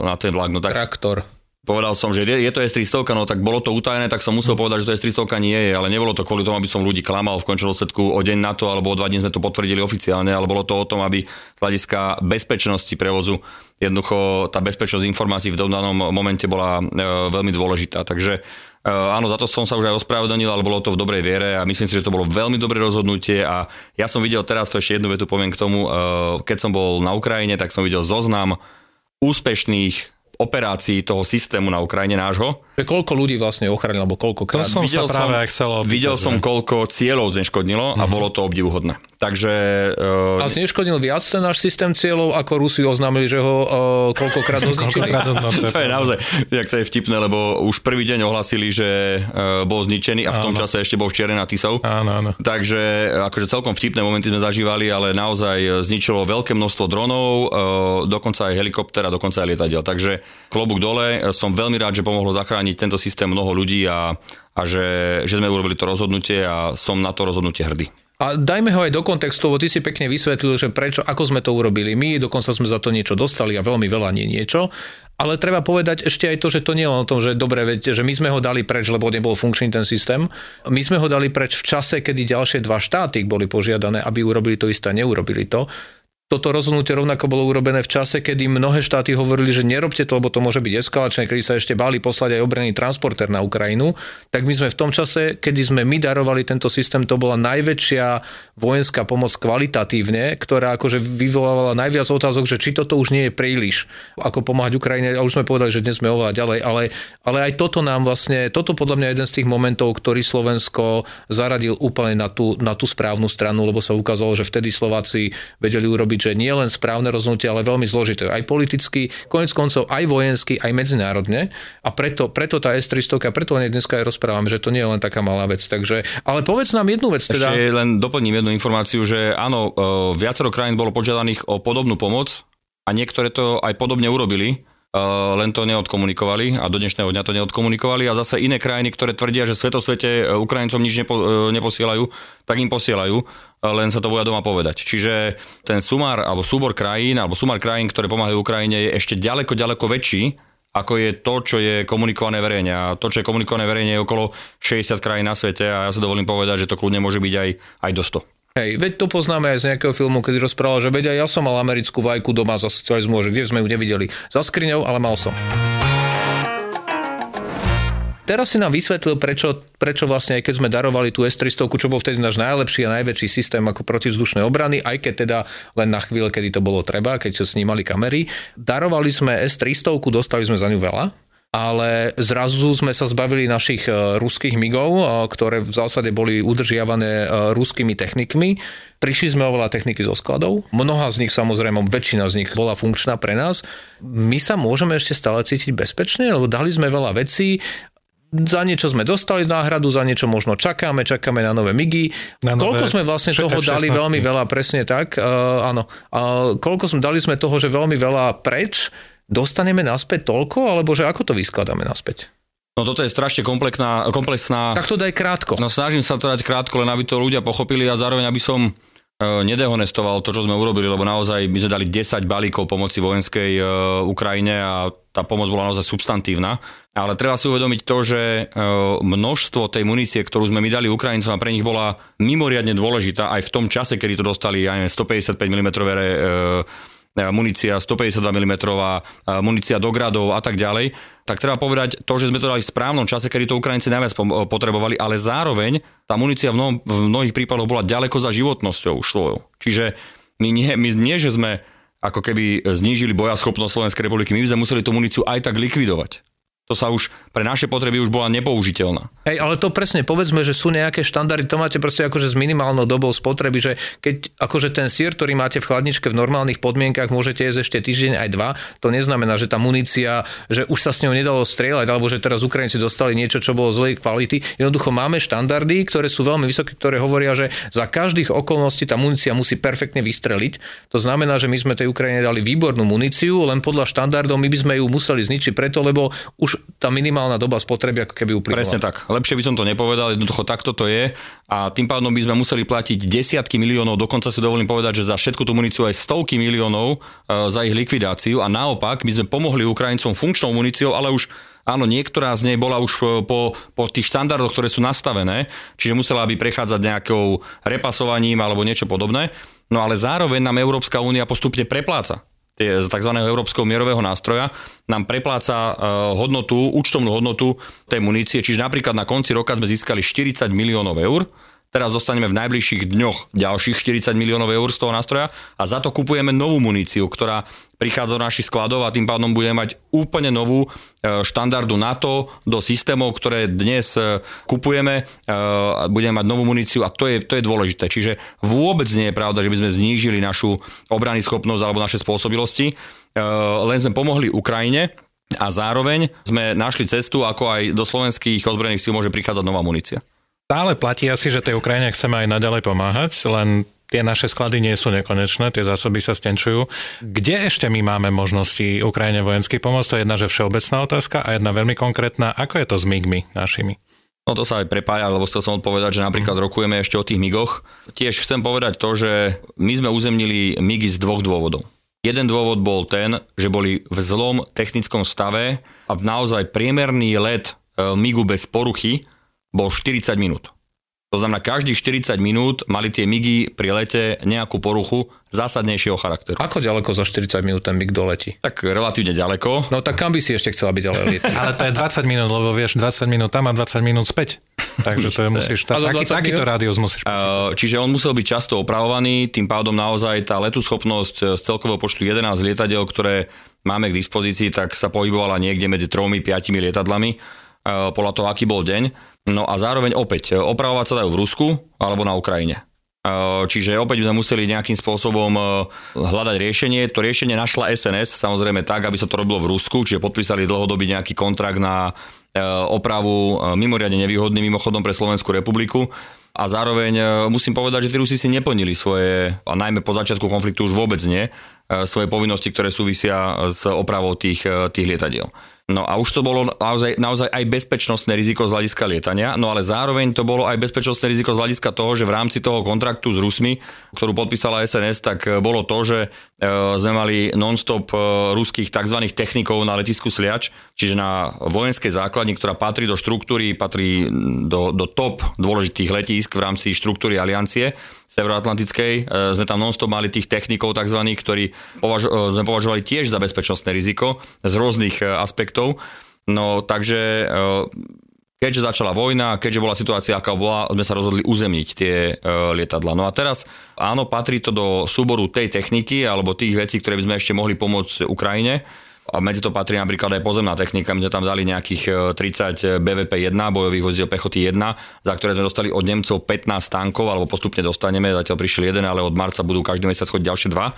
na ten vlak. No tak, Traktor povedal som, že je, to S300, no tak bolo to utajené, tak som musel povedať, že to S300 nie je, ale nebolo to kvôli tomu, aby som ľudí klamal v končnom dôsledku o deň na to, alebo o dva dní sme to potvrdili oficiálne, ale bolo to o tom, aby z hľadiska bezpečnosti prevozu jednoducho tá bezpečnosť informácií v danom momente bola e, veľmi dôležitá. Takže e, áno, za to som sa už aj ospravedlnil, ale bolo to v dobrej viere a myslím si, že to bolo veľmi dobré rozhodnutie a ja som videl teraz, to ešte jednu vetu poviem k tomu, e, keď som bol na Ukrajine, tak som videl zoznam úspešných operácií toho systému na Ukrajine nášho koľko ľudí vlastne ochránil, alebo koľkokrát? To som videl sa práve som, chcel opýtať, Videl som, koľko cieľov zneškodnilo a bolo to obdivuhodné. Takže... Uh, A zneškodnil viac ten náš systém cieľov, ako Rusi oznámili, že ho uh, koľkokrát zničili? To je naozaj, jak to je vtipné, lebo už prvý deň ohlasili, že uh, bol zničený a v tom Áno. čase ešte bol v nad Tisou. Áno, áno. Takže akože celkom vtipné momenty sme zažívali, ale naozaj e, zničilo veľké množstvo dronov, e, dokonca aj helikoptera, dokonca aj lietadiel. Takže klobúk dole, e, som veľmi rád, že pomohlo zachrániť tento systém mnoho ľudí a, a že, že sme urobili to rozhodnutie a som na to rozhodnutie hrdý. A dajme ho aj do kontextu, lebo ty si pekne vysvetlil, že prečo, ako sme to urobili my, dokonca sme za to niečo dostali a veľmi veľa nie niečo. Ale treba povedať ešte aj to, že to nie je len o tom, že dobre, veď, že my sme ho dali preč, lebo nebol funkčný ten systém. My sme ho dali preč v čase, kedy ďalšie dva štáty boli požiadané, aby urobili to isté a neurobili to. Toto rozhodnutie rovnako bolo urobené v čase, kedy mnohé štáty hovorili, že nerobte to, lebo to môže byť eskalačné, kedy sa ešte báli poslať aj obranný transporter na Ukrajinu. Tak my sme v tom čase, kedy sme my darovali tento systém, to bola najväčšia vojenská pomoc kvalitatívne, ktorá akože vyvolávala najviac otázok, že či toto už nie je príliš, ako pomáhať Ukrajine. A už sme povedali, že dnes sme oveľa ďalej, ale, ale aj toto nám vlastne, toto podľa mňa je jeden z tých momentov, ktorý Slovensko zaradil úplne na tú, na tú správnu stranu, lebo sa ukázalo, že vtedy Slováci vedeli urobiť že nie len správne rozhodnutie, ale veľmi zložité. Aj politicky, konec koncov aj vojensky, aj medzinárodne. A preto, preto tá S-300, a preto len dneska aj rozprávame, že to nie je len taká malá vec. Takže, ale povedz nám jednu vec. Teda... Ešte len doplním jednu informáciu, že áno, e, viacero krajín bolo požiadaných o podobnú pomoc a niektoré to aj podobne urobili, len to neodkomunikovali a do dnešného dňa to neodkomunikovali a zase iné krajiny, ktoré tvrdia, že sveto svete e, Ukrajincom nič nepo, neposielajú, tak im posielajú, len sa to boja doma povedať. Čiže ten sumár alebo súbor krajín alebo sumár krajín, ktoré pomáhajú Ukrajine je ešte ďaleko, ďaleko väčší, ako je to, čo je komunikované verejne. A to, čo je komunikované verejne, je okolo 60 krajín na svete a ja sa dovolím povedať, že to kľudne môže byť aj, aj do 100. Hej, veď to poznáme aj z nejakého filmu, kedy rozprával, že aj ja som mal americkú vajku doma za socializmu, že kde sme ju nevideli za skriňou, ale mal som. Teraz si nám vysvetlil, prečo, prečo vlastne, aj keď sme darovali tú S-300, čo bol vtedy náš najlepší a najväčší systém ako protivzdušnej obrany, aj keď teda len na chvíľu, kedy to bolo treba, keď snímali kamery. Darovali sme S-300, dostali sme za ňu veľa, ale zrazu sme sa zbavili našich ruských migov, ktoré v zásade boli udržiavané ruskými technikmi. Prišli sme oveľa techniky zo skladov. Mnoha z nich, samozrejme, väčšina z nich bola funkčná pre nás. My sa môžeme ešte stále cítiť bezpečne, lebo dali sme veľa vecí, za niečo sme dostali náhradu, za niečo možno čakáme, čakáme na nové migy. Na nové koľko sme vlastne toho F16. dali veľmi veľa, presne tak, uh, áno. Uh, koľko sme dali sme toho, že veľmi veľa preč, dostaneme naspäť toľko, alebo že ako to vyskladáme naspäť? No toto je strašne komplexná, komplexná... Tak to daj krátko. No snažím sa to dať krátko, len aby to ľudia pochopili a zároveň aby som e, nedehonestoval to, čo sme urobili, lebo naozaj my sme dali 10 balíkov pomoci vojenskej e, Ukrajine a tá pomoc bola naozaj substantívna. Ale treba si uvedomiť to, že e, množstvo tej munície, ktorú sme my dali Ukrajincom a pre nich bola mimoriadne dôležitá aj v tom čase, kedy to dostali aj 155 mm munícia 152 mm, munícia do gradov a tak ďalej, tak treba povedať to, že sme to dali v správnom čase, kedy to Ukrajinci najviac potrebovali, ale zároveň tá munícia v, mnoh- v mnohých prípadoch bola ďaleko za životnosťou už svojou. Čiže my nie, my nie, že sme ako keby znížili bojaschopnosť Slovenskej republiky, my by sme museli tú muníciu aj tak likvidovať to sa už pre naše potreby už bola nepoužiteľná. Hej, ale to presne, povedzme, že sú nejaké štandardy, to máte proste akože s minimálnou dobou spotreby, že keď akože ten sír, ktorý máte v chladničke v normálnych podmienkach, môžete jesť ešte týždeň aj dva, to neznamená, že tá munícia, že už sa s ňou nedalo strieľať, alebo že teraz Ukrajinci dostali niečo, čo bolo zlej kvality. Jednoducho máme štandardy, ktoré sú veľmi vysoké, ktoré hovoria, že za každých okolností tá munícia musí perfektne vystreliť. To znamená, že my sme tej Ukrajine dali výbornú muníciu, len podľa štandardov my by sme ju museli zničiť preto, lebo už tá minimálna doba spotreby ako keby uplynula. Presne tak. Lepšie by som to nepovedal, jednoducho takto to je a tým pádom by sme museli platiť desiatky miliónov, dokonca si dovolím povedať, že za všetku tú muníciu aj stovky miliónov e, za ich likvidáciu a naopak by sme pomohli Ukrajincom funkčnou muníciou, ale už Áno, niektorá z nej bola už po, po tých štandardoch, ktoré sú nastavené, čiže musela by prechádzať nejakou repasovaním alebo niečo podobné. No ale zároveň nám Európska únia postupne prepláca z tzv. európskeho mierového nástroja, nám prepláca hodnotu, účtovnú hodnotu tej munície. Čiže napríklad na konci roka sme získali 40 miliónov eur, Teraz dostaneme v najbližších dňoch ďalších 40 miliónov eur z toho nástroja a za to kupujeme novú muníciu, ktorá prichádza do našich skladov a tým pádom budeme mať úplne novú e, štandardu NATO do systémov, ktoré dnes e, kupujeme, budeme mať novú muníciu a to je, to je dôležité. Čiže vôbec nie je pravda, že by sme znížili našu obrany schopnosť alebo naše spôsobilosti, len sme pomohli Ukrajine a zároveň sme našli cestu, ako aj do slovenských ozbrojených síl môže prichádzať nová munícia. Stále platí asi, že tej Ukrajine chceme aj naďalej pomáhať, len tie naše sklady nie sú nekonečné, tie zásoby sa stenčujú. Kde ešte my máme možnosti Ukrajine vojensky pomôcť? To je jedna že všeobecná otázka a jedna veľmi konkrétna. Ako je to s MIGmi našimi? No to sa aj prepája, lebo chcel som odpovedať, že napríklad rokujeme ešte o tých MIGoch. Tiež chcem povedať to, že my sme uzemnili MIGy z dvoch dôvodov. Jeden dôvod bol ten, že boli v zlom technickom stave a naozaj priemerný let e, MIGu bez poruchy bol 40 minút. To znamená, každých 40 minút mali tie MIGy pri lete nejakú poruchu zásadnejšieho charakteru. Ako ďaleko za 40 minút ten MIG doletí? Tak relatívne ďaleko. No tak kam by si ešte chcela byť ďalej lietať? Ale to je 20 minút, lebo vieš, 20 minút tam a 20 minút späť. Takže to je musíš, tá, taký, takýto rádius musíš počítať. Čiže on musel byť často opravovaný, tým pádom naozaj tá letu schopnosť z celkového počtu 11 lietadiel, ktoré máme k dispozícii, tak sa pohybovala niekde medzi 3-5 lietadlami podľa toho, aký bol deň. No a zároveň opäť, e, opravovať sa dajú v Rusku alebo na Ukrajine. E, čiže opäť sme museli nejakým spôsobom e, hľadať riešenie. To riešenie našla SNS, samozrejme tak, aby sa to robilo v Rusku, čiže podpísali dlhodobý nejaký kontrakt na opravu mimoriadne nevýhodný mimochodom pre Slovenskú republiku. A zároveň musím povedať, že tí Rusi si neplnili svoje, a najmä po začiatku konfliktu už vôbec nie, svoje povinnosti, ktoré súvisia s opravou tých, tých lietadiel. No a už to bolo naozaj, naozaj aj bezpečnostné riziko z hľadiska lietania, no ale zároveň to bolo aj bezpečnostné riziko z hľadiska toho, že v rámci toho kontraktu s Rusmi, ktorú podpísala SNS, tak e, bolo to, že e, sme mali non-stop e, ruských tzv. technikov na letisku Sliač, čiže na vojenskej základni, ktorá patrí do štruktúry, patrí do, do top dôležitých letísk v rámci štruktúry aliancie severoatlantickej. E, sme tam nonstop mali tých technikov tzv., ktorí považ- e, sme považovali tiež za bezpečnostné riziko z rôznych e, aspektov. No takže keďže začala vojna, keďže bola situácia, aká bola, sme sa rozhodli uzemniť tie lietadla. No a teraz, áno, patrí to do súboru tej techniky alebo tých vecí, ktoré by sme ešte mohli pomôcť Ukrajine. A medzi to patrí napríklad aj pozemná technika. My sme tam dali nejakých 30 BVP-1, bojových vozidiel pechoty 1, za ktoré sme dostali od Nemcov 15 tankov, alebo postupne dostaneme, zatiaľ prišiel jeden, ale od marca budú každý mesiac chodiť ďalšie dva.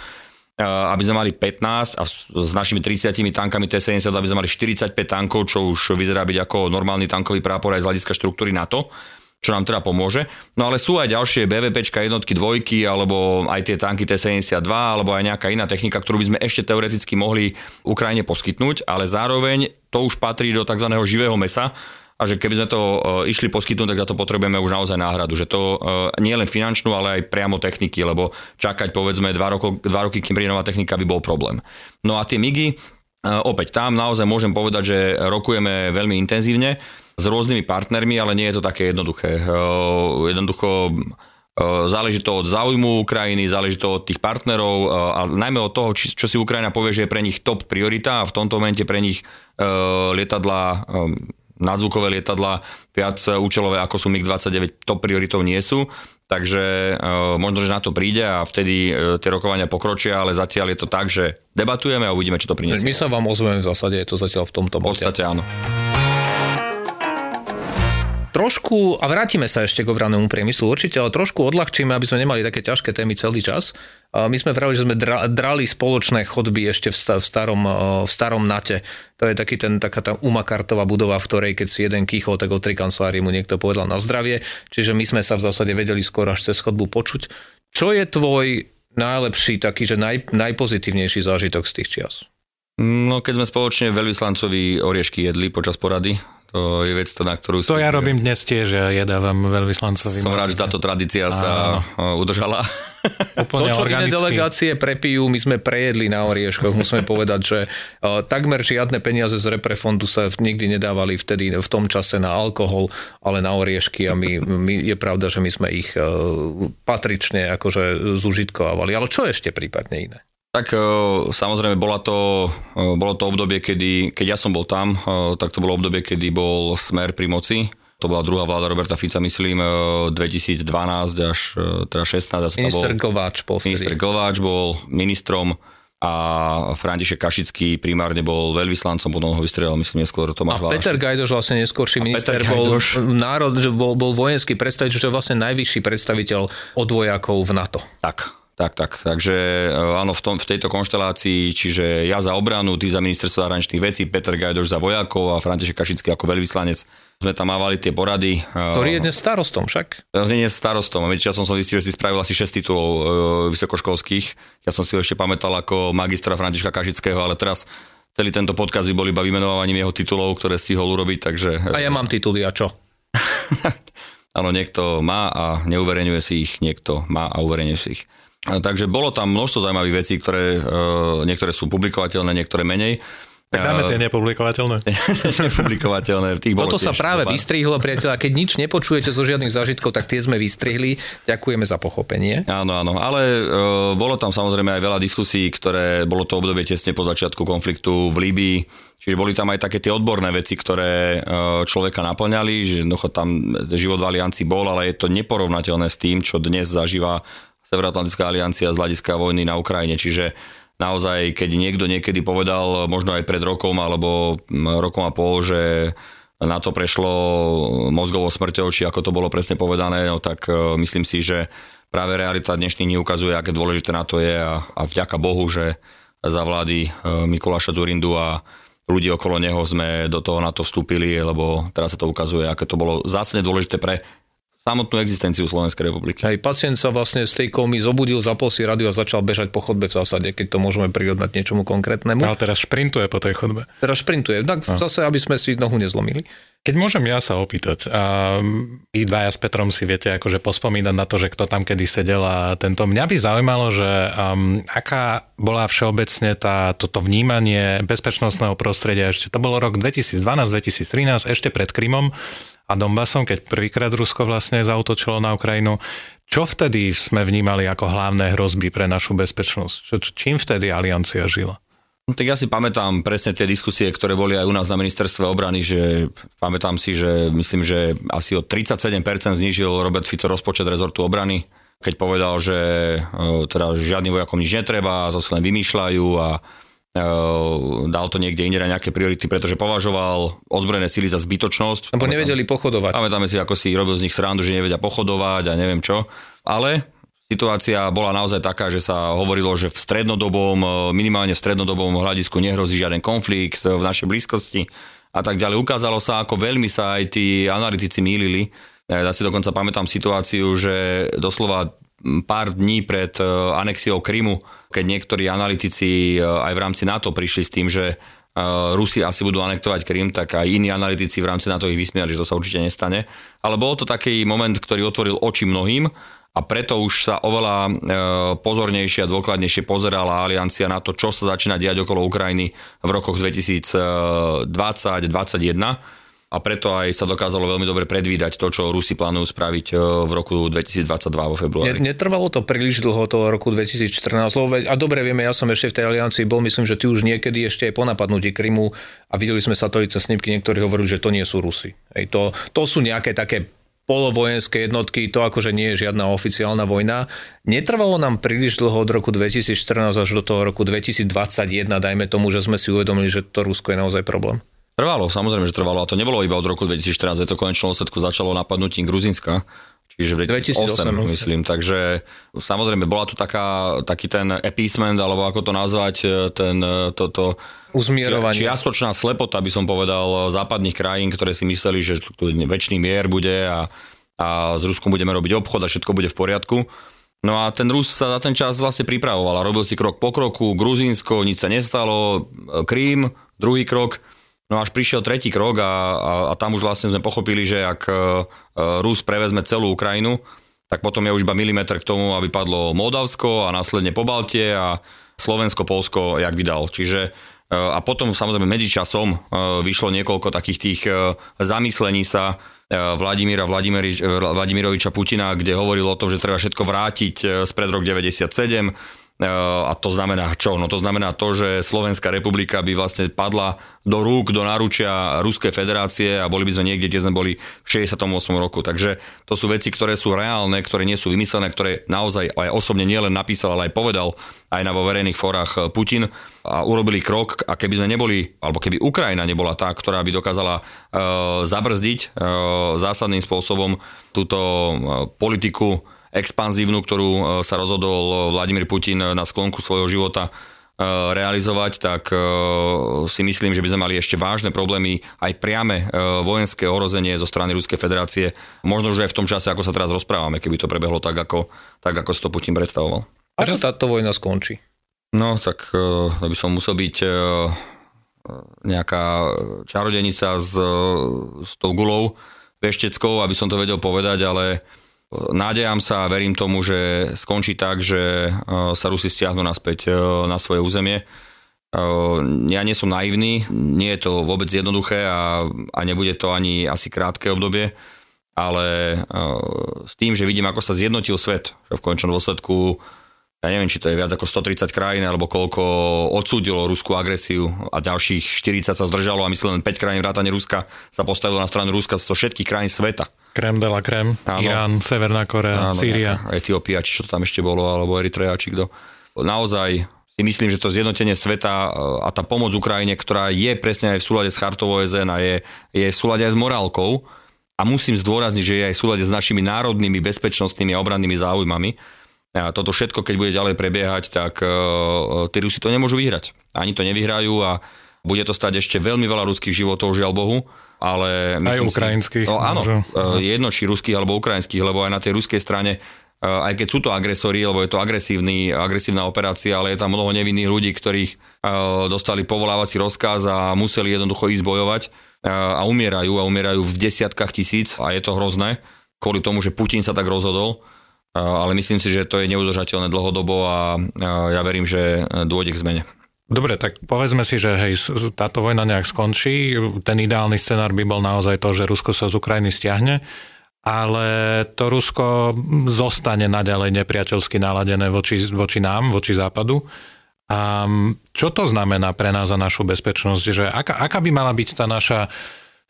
Aby sme mali 15 a s našimi 30 tankami T-70 aby sme mali 45 tankov, čo už vyzerá byť ako normálny tankový prápor aj z hľadiska štruktúry NATO čo nám teda pomôže. No ale sú aj ďalšie BVPčka, jednotky, dvojky, alebo aj tie tanky T-72, alebo aj nejaká iná technika, ktorú by sme ešte teoreticky mohli Ukrajine poskytnúť, ale zároveň to už patrí do tzv. živého mesa, a že keby sme to uh, išli poskytnúť, tak za to potrebujeme už naozaj náhradu. Že to uh, nie len finančnú, ale aj priamo techniky, lebo čakať povedzme dva, roko, dva roky, kým príde nová technika, by bol problém. No a tie MIGy, uh, opäť tam naozaj môžem povedať, že rokujeme veľmi intenzívne s rôznymi partnermi, ale nie je to také jednoduché. Jednoducho záleží to od záujmu Ukrajiny, záleží to od tých partnerov a najmä od toho, čo si Ukrajina povie, že je pre nich top priorita a v tomto momente pre nich lietadla nadzvukové lietadla viac účelové ako sú MiG-29 top prioritou nie sú. Takže možno, že na to príde a vtedy tie rokovania pokročia, ale zatiaľ je to tak, že debatujeme a uvidíme, čo to priniesie. My sa vám ozveme v zásade, je to zatiaľ v tomto V podstate áno. Trošku, a vrátime sa ešte k obranému priemyslu určite, ale trošku odľahčíme, aby sme nemali také ťažké témy celý čas. My sme vravili, že sme drali spoločné chodby ešte v starom, v starom NATE. To je taký ten, taká tá umakartová budova, v ktorej keď si jeden kýchol, tak o tri kancelárii mu niekto povedal na zdravie. Čiže my sme sa v zásade vedeli skôr až cez chodbu počuť. Čo je tvoj najlepší, taký, že naj, najpozitívnejší zážitok z tých čias? No, keď sme spoločne veľvyslancovi oriešky jedli počas porady, to je vec, na ktorú... To ja robím dnes tiež, ja jedávam veľvyslancovi. Som rád, že táto tradícia sa Áno. udržala. Úplne to, čo iné delegácie prepijú, my sme prejedli na orieškoch. Musíme povedať, že uh, takmer žiadne peniaze z reprefondu sa nikdy nedávali vtedy v tom čase na alkohol, ale na oriešky a my, my je pravda, že my sme ich uh, patrične akože zužitkovali. Ale čo ešte prípadne iné? Tak e, samozrejme bola to, e, bolo to obdobie, kedy, keď ja som bol tam, e, tak to bolo obdobie, kedy bol smer pri moci To bola druhá vláda Roberta Fica, myslím, 2012 až teda 16. Minister Glváč bol vtedy. Minister Glváč bol ministrom a František Kašický primárne bol veľvyslancom, potom ho vystrelal, myslím, neskôr Tomáš A Peter Gajdoš vlastne neskôrší minister bol, národ, bol, bol vojenský predstaviteľ, čo je vlastne najvyšší predstaviteľ od vojakov v NATO. Tak, tak, tak. Takže e, áno, v, tom, v tejto konštelácii, čiže ja za obranu, ty za ministerstvo zahraničných vecí, Peter Gajdoš za vojakov a František Kašický ako veľvyslanec sme tam mávali tie porady. Ktorý je dnes starostom však? Nie je starostom. Ja som zistil, že si spravil asi 6 titulov vysokoškolských. Ja som si ho ešte pamätal ako magistra Františka Kašického, ale teraz celý tento podkaz by bol iba vymenovaním jeho titulov, ktoré stihol urobiť, takže... A ja mám tituly, a čo? Áno, niekto má a neuverejňuje si ich, niekto má a uverejňuje si ich. Takže bolo tam množstvo zaujímavých vecí, ktoré e, niektoré sú publikovateľné, niektoré menej. Tak dáme tie nepublikovateľné. nepublikovateľné. Tých bolo Toto sa práve pár. vystrihlo, priateľ. Keď nič nepočujete zo žiadnych zážitkov, tak tie sme vystrihli. Ďakujeme za pochopenie. Áno, áno. Ale e, bolo tam samozrejme aj veľa diskusí, ktoré bolo to obdobie tesne po začiatku konfliktu v Líbii. Čiže boli tam aj také tie odborné veci, ktoré e, človeka naplňali, že jednoducho tam život v aliancii bol, ale je to neporovnateľné s tým, čo dnes zažíva Severoatlantická aliancia z hľadiska vojny na Ukrajine. Čiže naozaj, keď niekto niekedy povedal, možno aj pred rokom alebo rokom a pol, že na to prešlo mozgovou smrťou, či ako to bolo presne povedané, no tak e, myslím si, že práve realita dnešných dní ukazuje, aké dôležité na to je a, a vďaka Bohu, že za vlády e, Mikuláša Zurindu a ľudí okolo neho sme do toho na to vstúpili, lebo teraz sa to ukazuje, aké to bolo zásadne dôležité pre samotnú existenciu Slovenskej republiky. Aj pacient sa vlastne z tej komy zobudil, zapol si radio a začal bežať po chodbe v zásade, keď to môžeme prirodnať niečomu konkrétnemu. Ale teraz šprintuje po tej chodbe. Teraz šprintuje, tak no. zase, aby sme si nohu nezlomili. Keď môžem ja sa opýtať, a vy dvaja s Petrom si viete akože pospomínať na to, že kto tam kedy sedel a tento. Mňa by zaujímalo, že um, aká bola všeobecne tá, toto vnímanie bezpečnostného prostredia, ešte to bolo rok 2012-2013, ešte pred Krymom a Donbasom, keď prvýkrát Rusko vlastne zautočilo na Ukrajinu. Čo vtedy sme vnímali ako hlavné hrozby pre našu bezpečnosť? Čím vtedy aliancia žila? No, tak ja si pamätám presne tie diskusie, ktoré boli aj u nás na ministerstve obrany, že pamätám si, že myslím, že asi o 37% znížil Robert Fico rozpočet rezortu obrany, keď povedal, že teda žiadnym vojakom nič netreba, to sa len vymýšľajú a Ehm, dal to niekde inde na nejaké priority, pretože považoval ozbrojené sily za zbytočnosť. Lebo nevedeli pochodovať. Pamätáme si, ako si robil z nich srandu, že nevedia pochodovať a neviem čo. Ale situácia bola naozaj taká, že sa hovorilo, že v strednodobom, e, minimálne v strednodobom hľadisku nehrozí žiaden konflikt v našej blízkosti a tak ďalej. Ukázalo sa, ako veľmi sa aj tí analytici mýlili. E, ja si dokonca pamätám situáciu, že doslova pár dní pred e, anexiou Krymu, keď niektorí analytici e, aj v rámci NATO prišli s tým, že e, Rusi asi budú anektovať Krym, tak aj iní analytici v rámci NATO ich vysmiali, že to sa určite nestane. Ale bol to taký moment, ktorý otvoril oči mnohým a preto už sa oveľa pozornejšie a dôkladnejšie pozerala aliancia na to, čo sa začína diať okolo Ukrajiny v rokoch 2020-2021 a preto aj sa dokázalo veľmi dobre predvídať to, čo Rusi plánujú spraviť e, v roku 2022 vo februári. Netrvalo to príliš dlho toho roku 2014, a dobre vieme, ja som ešte v tej aliancii bol, myslím, že ty už niekedy ešte aj po napadnutí Krymu a videli sme satelitné snímky, niektorí hovorili, že to nie sú Rusi. Hej, to, to sú nejaké také polovojenské jednotky, to akože nie je žiadna oficiálna vojna. Netrvalo nám príliš dlho od roku 2014 až do toho roku 2021, dajme tomu, že sme si uvedomili, že to Rusko je naozaj problém. Trvalo, samozrejme, že trvalo. A to nebolo iba od roku 2014, to konečnom dôsledku začalo napadnutím Gruzinska. Čiže v 2008, 2008 myslím. Takže samozrejme, bola tu taká, taký ten appeasement, alebo ako to nazvať, ten, toto... Uzmierovanie. Čiastočná slepota, by som povedal, západných krajín, ktoré si mysleli, že tu väčší mier bude a, a s Ruskom budeme robiť obchod a všetko bude v poriadku. No a ten Rus sa za ten čas vlastne pripravoval a robil si krok po kroku, Gruzínsko, nič sa nestalo, Krím, druhý krok, No až prišiel tretí krok a, a, a tam už vlastne sme pochopili, že ak uh, Rus prevezme celú Ukrajinu, tak potom je už iba milimeter k tomu, aby padlo Moldavsko a následne Pobaltie a Slovensko, Polsko, jak vydal. Čiže uh, a potom samozrejme medzičasom vyšlo niekoľko takých tých zamyslení sa Vladimíra Vladimiroviča Putina, kde hovoril o tom, že treba všetko vrátiť spred rok 97, a to znamená čo? No to znamená to, že Slovenská republika by vlastne padla do rúk, do náručia Ruskej federácie a boli by sme niekde, kde sme boli v 68. roku. Takže to sú veci, ktoré sú reálne, ktoré nie sú vymyslené, ktoré naozaj aj osobne nielen napísal, ale aj povedal aj na vo verejných forách Putin a urobili krok a keby sme neboli, alebo keby Ukrajina nebola tá, ktorá by dokázala uh, zabrzdiť uh, zásadným spôsobom túto uh, politiku expanzívnu, ktorú e, sa rozhodol Vladimír Putin na sklonku svojho života e, realizovať, tak e, si myslím, že by sme mali ešte vážne problémy, aj priame vojenské ohrozenie zo strany Ruskej federácie. Možno, že aj v tom čase, ako sa teraz rozprávame, keby to prebehlo tak, ako, tak, ako si to Putin predstavoval. Ako táto vojna skončí? No, tak to by som musel byť nejaká čarodenica s, s tou gulou vešteckou, aby som to vedel povedať, ale Nádejam sa a verím tomu, že skončí tak, že e, sa Rusi stiahnu naspäť e, na svoje územie. E, ja nie som naivný, nie je to vôbec jednoduché a, a nebude to ani asi krátke obdobie, ale s tým, že vidím, ako sa zjednotil svet, že v končnom dôsledku ja neviem, či to je viac ako 130 krajín, alebo koľko odsúdilo ruskú agresiu a ďalších 40 sa zdržalo a myslím len 5 krajín vrátane Ruska sa postavilo na stranu Ruska zo všetkých krajín sveta. Krem de la Krem, áno. Irán, Severná Korea, áno, Sýria. Etiópia, či čo to tam ešte bolo, alebo Eritrea, či kto. Naozaj si myslím, že to zjednotenie sveta e, a tá pomoc Ukrajine, ktorá je presne aj v súlade s chartou OSN a je, je v súlade aj s morálkou a musím zdôrazniť, že je aj v súlade s našimi národnými, bezpečnostnými a obrannými záujmami. A toto všetko, keď bude ďalej prebiehať, tak uh, tí Rusi to nemôžu vyhrať. Ani to nevyhrajú a bude to stať ešte veľmi veľa ruských životov, žiaľ Bohu ale... Aj ukrajinských. Si, no, áno. E, jedno či ruských alebo ukrajinských, lebo aj na tej ruskej strane e, aj keď sú to agresori, lebo je to agresívny, agresívna operácia, ale je tam mnoho nevinných ľudí, ktorých e, dostali povolávací rozkaz a museli jednoducho ísť bojovať a umierajú a umierajú v desiatkách tisíc a je to hrozné kvôli tomu, že Putin sa tak rozhodol ale myslím si, že to je neudržateľné dlhodobo a ja verím, že dôjde k zmene. Dobre, tak povedzme si, že hej, táto vojna nejak skončí. Ten ideálny scenár by bol naozaj to, že Rusko sa z Ukrajiny stiahne, ale to Rusko zostane naďalej nepriateľsky naladené voči, voči nám, voči západu. A čo to znamená pre nás a našu bezpečnosť? Že aká, aká by mala byť tá naša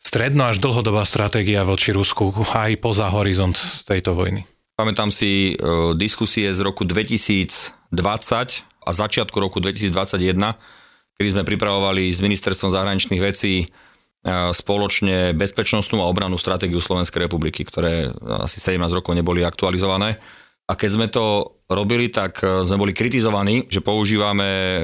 stredno až dlhodobá stratégia voči Rusku aj poza horizont tejto vojny? Pamätám si e, diskusie z roku 2020 a začiatku roku 2021, kedy sme pripravovali s ministerstvom zahraničných vecí e, spoločne bezpečnostnú a obranú stratégiu Slovenskej republiky, ktoré asi 17 rokov neboli aktualizované. A keď sme to robili, tak e, sme boli kritizovaní, že používame e,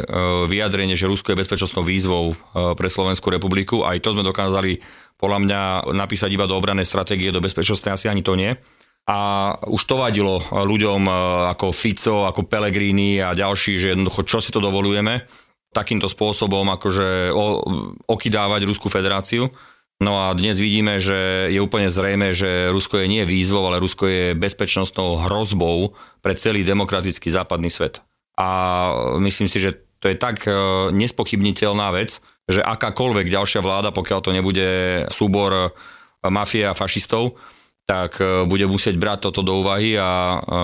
vyjadrenie, že Rusko je bezpečnostnou výzvou pre Slovenskú republiku. Aj to sme dokázali podľa mňa napísať iba do obranej stratégie, do bezpečnostnej asi ani to nie a už to vadilo ľuďom e, ako Fico, ako Pellegrini a ďalší, že jednoducho čo si to dovolujeme takýmto spôsobom akože okydávať Ruskú federáciu. No a dnes vidíme, že je úplne zrejme, že Rusko je nie výzvou, ale Rusko je bezpečnostnou hrozbou pre celý demokratický západný svet. A myslím si, že to je tak e, nespochybniteľná vec, že akákoľvek ďalšia vláda, pokiaľ to nebude súbor mafie a fašistov, tak e, bude musieť brať toto do úvahy a, e,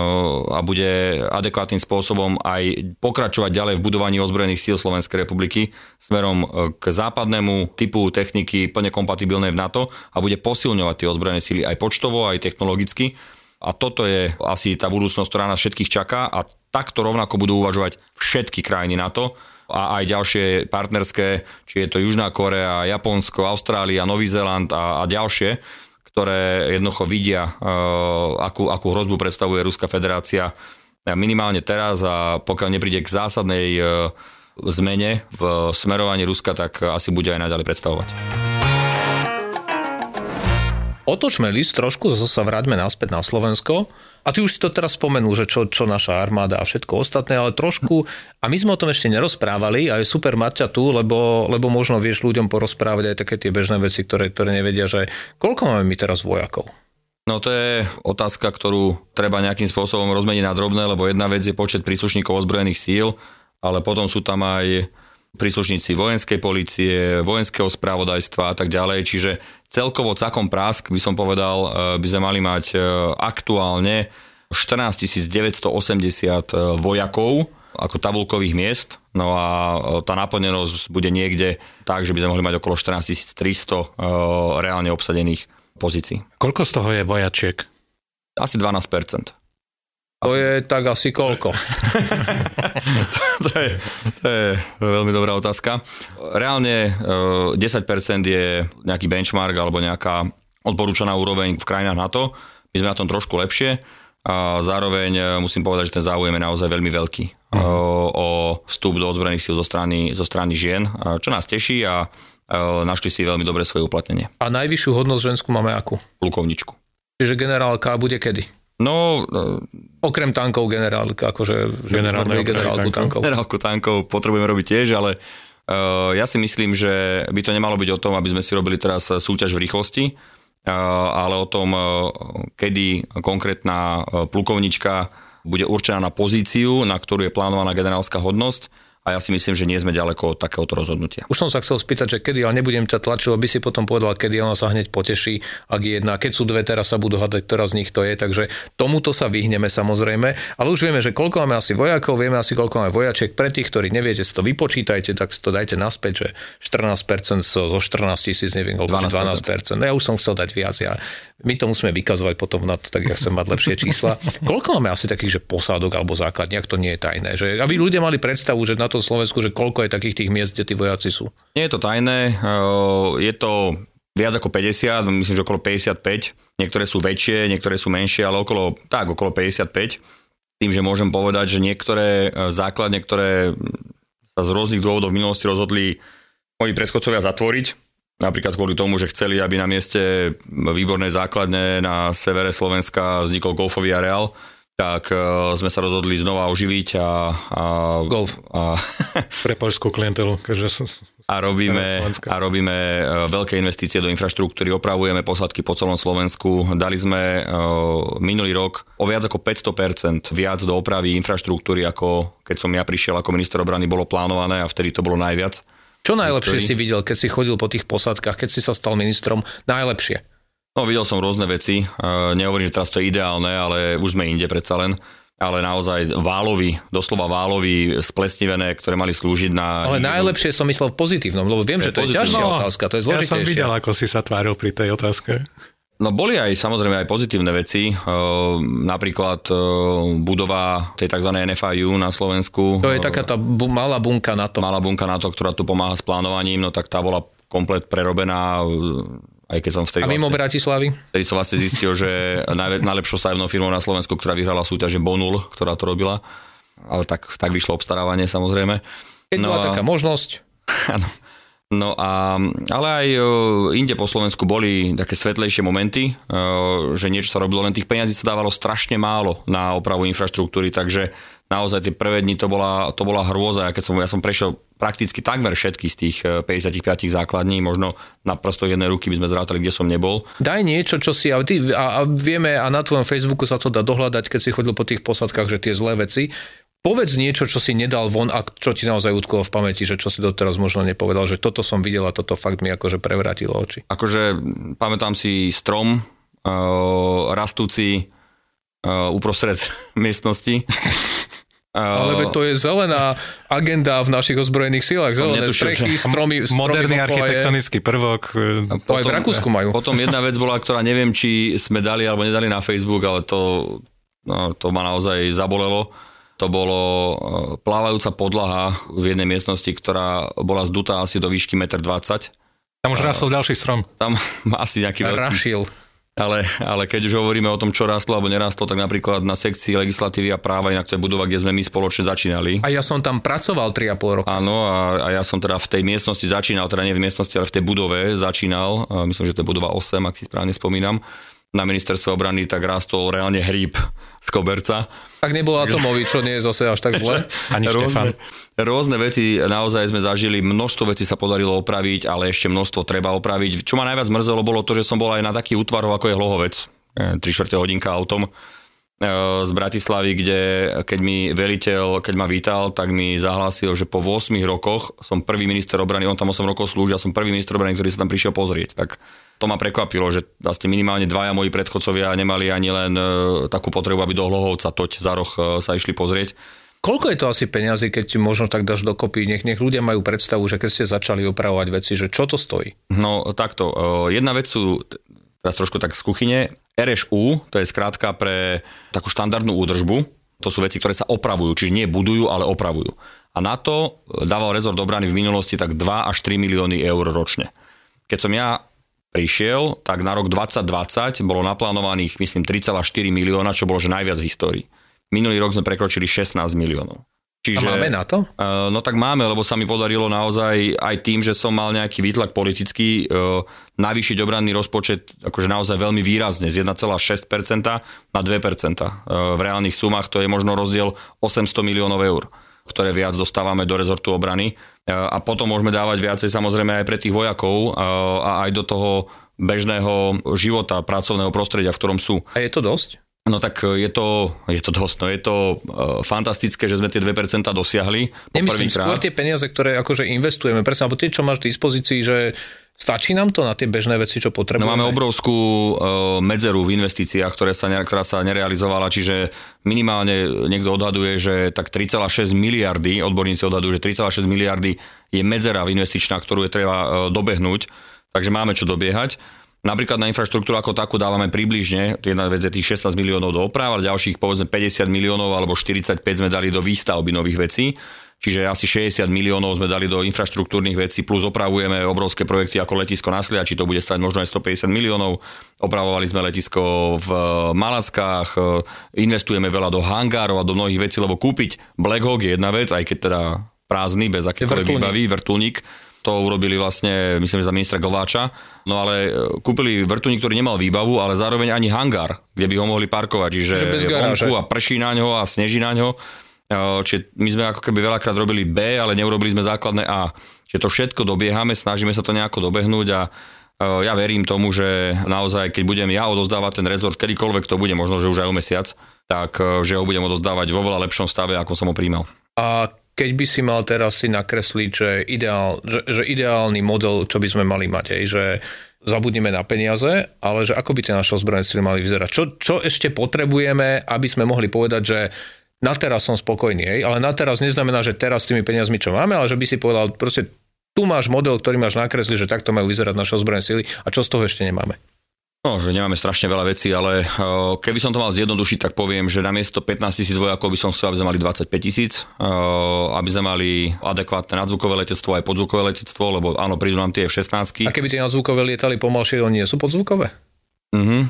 a bude adekvátnym spôsobom aj pokračovať ďalej v budovaní ozbrojených síl Slovenskej republiky smerom e, k západnému typu techniky plne kompatibilnej v NATO a bude posilňovať tie ozbrojené síly aj počtovo, aj technologicky. A toto je asi tá budúcnosť, ktorá nás všetkých čaká a takto rovnako budú uvažovať všetky krajiny NATO a aj ďalšie partnerské, či je to Južná Korea, Japonsko, Austrália, Nový Zéland a, a ďalšie ktoré jednoducho vidia, eh, akú, akú hrozbu predstavuje Ruská federácia minimálne teraz a pokiaľ nepríde k zásadnej eh, zmene v smerovaní Ruska, tak asi bude aj naďalej predstavovať. Otočme list trošku, zase sa vráťme naspäť na Slovensko. A ty už si to teraz spomenul, že čo, čo naša armáda a všetko ostatné, ale trošku, a my sme o tom ešte nerozprávali a je super mať ťa tu, lebo, lebo možno vieš ľuďom porozprávať aj také tie bežné veci, ktoré, ktoré nevedia, že koľko máme my teraz vojakov? No to je otázka, ktorú treba nejakým spôsobom rozmeniť na drobné, lebo jedna vec je počet príslušníkov ozbrojených síl, ale potom sú tam aj príslušníci vojenskej policie, vojenského spravodajstva a tak ďalej. Čiže celkovo cakom prásk by som povedal, e, by sme mali mať e, aktuálne 14 980 e, vojakov ako tabulkových miest, no a tá naplnenosť bude niekde tak, že by sme mohli mať okolo 14 300 reálne obsadených pozícií. Koľko z toho je vojačiek? Asi 12 to je tak asi koľko? to, je, to je veľmi dobrá otázka. Reálne 10% je nejaký benchmark alebo nejaká odporúčaná úroveň v krajinách NATO. My sme na tom trošku lepšie a zároveň e, musím povedať, že ten záujem je naozaj veľmi veľký uh-huh. o vstup do ozbrojených síl zo strany, zo strany žien, čo nás teší a našli si veľmi dobre svoje uplatnenie. A najvyššiu hodnosť ženskú máme akú? Plukovničku. Čiže generálka bude kedy? No... Okrem tankov generálka, akože generálku tankov. tankov. Generálku tankov potrebujeme robiť tiež, ale uh, ja si myslím, že by to nemalo byť o tom, aby sme si robili teraz súťaž v rýchlosti, ale o tom, kedy konkrétna plukovnička bude určená na pozíciu, na ktorú je plánovaná generálska hodnosť a ja si myslím, že nie sme ďaleko od takéhoto rozhodnutia. Už som sa chcel spýtať, že kedy, ale nebudem ťa tlačiť, aby si potom povedal, kedy ona sa hneď poteší, ak je jedna. Keď sú dve, teraz sa budú hľadať, ktorá z nich to je, takže tomuto sa vyhneme samozrejme, ale už vieme, že koľko máme asi vojakov, vieme asi koľko máme vojačiek. Pre tých, ktorí neviete, si to vypočítajte, tak si to dajte naspäť, že 14% zo 14 tisíc, neviem koľko, 12%. 12%. No ja už som chcel dať viac, ja my to musíme vykazovať potom na to, tak ja chcem mať lepšie čísla. Koľko máme asi takých, že posádok alebo základní, ak to nie je tajné? Že, aby ľudia mali predstavu, že na tom Slovensku, že koľko je takých tých miest, kde tí vojaci sú? Nie je to tajné, je to viac ako 50, myslím, že okolo 55. Niektoré sú väčšie, niektoré sú menšie, ale okolo, tak, okolo 55. Tým, že môžem povedať, že niektoré e, základne, ktoré sa z rôznych dôvodov v minulosti rozhodli moji predchodcovia zatvoriť, Napríklad kvôli tomu, že chceli, aby na mieste výbornej základne na severe Slovenska vznikol golfový areál, tak uh, sme sa rozhodli znova oživiť a... a Golf. A, Pre poľskú klientelu. Keďže a robíme, a robíme uh, veľké investície do infraštruktúry, opravujeme posadky po celom Slovensku. Dali sme uh, minulý rok o viac ako 500% viac do opravy infraštruktúry, ako keď som ja prišiel ako minister obrany, bolo plánované a vtedy to bolo najviac. Čo najlepšie si videl, keď si chodil po tých posádkach, keď si sa stal ministrom? Najlepšie? No, videl som rôzne veci. Nehovorím, že teraz to je ideálne, ale už sme inde predsa len ale naozaj válovy, doslova válovy splesnivené, ktoré mali slúžiť na... Ale najlepšie som myslel v pozitívnom, lebo viem, že to je ťažšia no, otázka, to je zložitejšia. Ja som videl, ako si sa tváril pri tej otázke. No boli aj samozrejme aj pozitívne veci, ehm, napríklad ehm, budova tej tzv. NFIU na Slovensku. To je taká tá bu- malá bunka na to. Malá bunka na to, ktorá tu pomáha s plánovaním, no tak tá bola komplet prerobená aj keď som vtedy... A mimo vlastne, Bratislavy? Vtedy som vlastne zistil, že naj, najlepšou stavebnou firmou na Slovensku, ktorá vyhrala súťaž je Bonul, ktorá to robila. Ale tak, tak vyšlo obstarávanie samozrejme. Keď no bola taká možnosť. Áno. No a, ale aj e, inde po Slovensku boli také svetlejšie momenty, e, že niečo sa robilo, len tých peňazí sa dávalo strašne málo na opravu infraštruktúry, takže naozaj tie prvé dni to bola, to bola hrôza. Ja, keď som, ja som prešiel prakticky takmer všetky z tých 55 e, základní, možno na prosto jednej ruky by sme zrátali, kde som nebol. Daj niečo, čo si, a, ty, a, a vieme, a na tvojom Facebooku sa to dá dohľadať, keď si chodil po tých posadkách, že tie zlé veci, Povedz niečo, čo si nedal von a čo ti naozaj utkolo v pamäti, že čo si doteraz možno nepovedal, že toto som videl a toto fakt mi akože prevrátilo oči. Akože pamätám si strom uh, rastúci uh, uprostred miestnosti. Ale to je zelená agenda v našich ozbrojených silách. Zelené netušil, strechy, stromy, stromy Moderný architektonický prvok. Potom, to aj v Rakúsku majú. Potom jedna vec bola, ktorá neviem, či sme dali alebo nedali na Facebook, ale to, no, to ma naozaj zabolelo to bolo e, plávajúca podlaha v jednej miestnosti, ktorá bola zdutá asi do výšky 1,20 m. Tam už rastol ďalší strom. Tam asi nejaký veľký... Rašil. Ale, ale keď už hovoríme o tom, čo rastlo alebo nerastlo, tak napríklad na sekcii legislatívy a práva, inak to je budova, kde sme my spoločne začínali. A ja som tam pracoval 3,5 roka. Áno, a, a ja som teda v tej miestnosti začínal, teda nie v miestnosti, ale v tej budove začínal. Myslím, že to je budova 8, ak si správne spomínam na ministerstve obrany, tak rastol reálne hríb z koberca. Tak nebol atomový, čo nie je zase až tak zle. Ani rôzne, rôzne veci naozaj sme zažili, množstvo vecí sa podarilo opraviť, ale ešte množstvo treba opraviť. Čo ma najviac mrzelo, bolo to, že som bol aj na taký útvarov, ako je Hlohovec. 3 čtvrte hodinka autom e, z Bratislavy, kde keď mi veliteľ, keď ma vítal, tak mi zahlásil, že po 8 rokoch som prvý minister obrany, on tam 8 rokov slúžil, som prvý minister obrany, ktorý sa tam prišiel pozrieť. Tak to ma prekvapilo, že vlastne minimálne dvaja moji predchodcovia nemali ani len e, takú potrebu, aby do Hlohovca toť za roh e, sa išli pozrieť. Koľko je to asi peniazy, keď možno tak dáš dokopy? Nech, nech ľudia majú predstavu, že keď ste začali opravovať veci, že čo to stojí? No takto, jedna vec sú, teraz trošku tak z kuchyne, RŠU, to je skrátka pre takú štandardnú údržbu, to sú veci, ktoré sa opravujú, čiže nie budujú, ale opravujú. A na to dával rezort obrany v minulosti tak 2 až 3 milióny eur ročne. Keď som ja prišiel, tak na rok 2020 bolo naplánovaných, myslím, 3,4 milióna, čo bolo že najviac v histórii. Minulý rok sme prekročili 16 miliónov. Čiže, a máme na to? Uh, no tak máme, lebo sa mi podarilo naozaj aj tým, že som mal nejaký výtlak politický, uh, navýšiť obranný rozpočet akože naozaj veľmi výrazne z 1,6% na 2%. Uh, v reálnych sumách to je možno rozdiel 800 miliónov eur ktoré viac dostávame do rezortu obrany. A potom môžeme dávať viacej samozrejme aj pre tých vojakov a aj do toho bežného života, pracovného prostredia, v ktorom sú. A je to dosť? No tak e, je to, je to dosť, no je to uh, fantastické, že sme tie 2% dosiahli. Nemyslím skôr tie peniaze, ktoré akože investujeme, presne, alebo tie, čo máš v dispozícii, že stačí nám to na tie bežné veci, čo potrebujeme? No máme obrovskú uh, medzeru v investíciách, ktoré sa, ktorá sa nerealizovala, čiže minimálne niekto odhaduje, že tak 3,6 miliardy, odborníci odhadujú, že 3,6 miliardy je medzera investičná, ktorú je treba uh, dobehnúť, takže máme čo dobiehať. Napríklad na infraštruktúru ako takú dávame približne, jedna vec je tých 16 miliónov do oprav, ale ďalších povedzme 50 miliónov alebo 45 sme dali do výstavby nových vecí. Čiže asi 60 miliónov sme dali do infraštruktúrnych vecí, plus opravujeme obrovské projekty ako letisko na Sliači, to bude stať možno aj 150 miliónov. Opravovali sme letisko v Malackách, investujeme veľa do hangárov a do mnohých vecí, lebo kúpiť Black Hawk je jedna vec, aj keď teda prázdny, bez akékoľvek výbavy, vrtulník to urobili vlastne, myslím, za ministra Glováča. No ale e, kúpili vrtuník, ktorý nemal výbavu, ale zároveň ani hangár, kde by ho mohli parkovať. Čiže je vonku a prší na ňo a sneží na ňo. E, čiže my sme ako keby veľakrát robili B, ale neurobili sme základné A. Čiže to všetko dobiehame, snažíme sa to nejako dobehnúť a e, ja verím tomu, že naozaj, keď budem ja odozdávať ten rezort, kedykoľvek to bude, možno, že už aj o mesiac, tak že ho budem odozdávať vo veľa lepšom stave, ako som ho príjmal. A keď by si mal teraz si nakresliť, že, ideál, že, že ideálny model, čo by sme mali mať, aj, že zabudneme na peniaze, ale že ako by tie naše ozbrojené sily mali vyzerať. Čo, čo ešte potrebujeme, aby sme mohli povedať, že na teraz som spokojný, aj, ale na teraz neznamená, že teraz s tými peniazmi, čo máme, ale že by si povedal, proste tu máš model, ktorý máš nakresliť, že takto majú vyzerať naše ozbrojené sily a čo z toho ešte nemáme. No, že nemáme strašne veľa vecí, ale uh, keby som to mal zjednodušiť, tak poviem, že na miesto 15 tisíc vojakov by som chcel, aby sme mali 25 tisíc, uh, aby sme mali adekvátne nadzvukové letectvo aj podzvukové letectvo, lebo áno, prídu nám tie F-16. A keby tie nadzvukové lietali pomalšie, oni nie sú podzvukové? Mhm.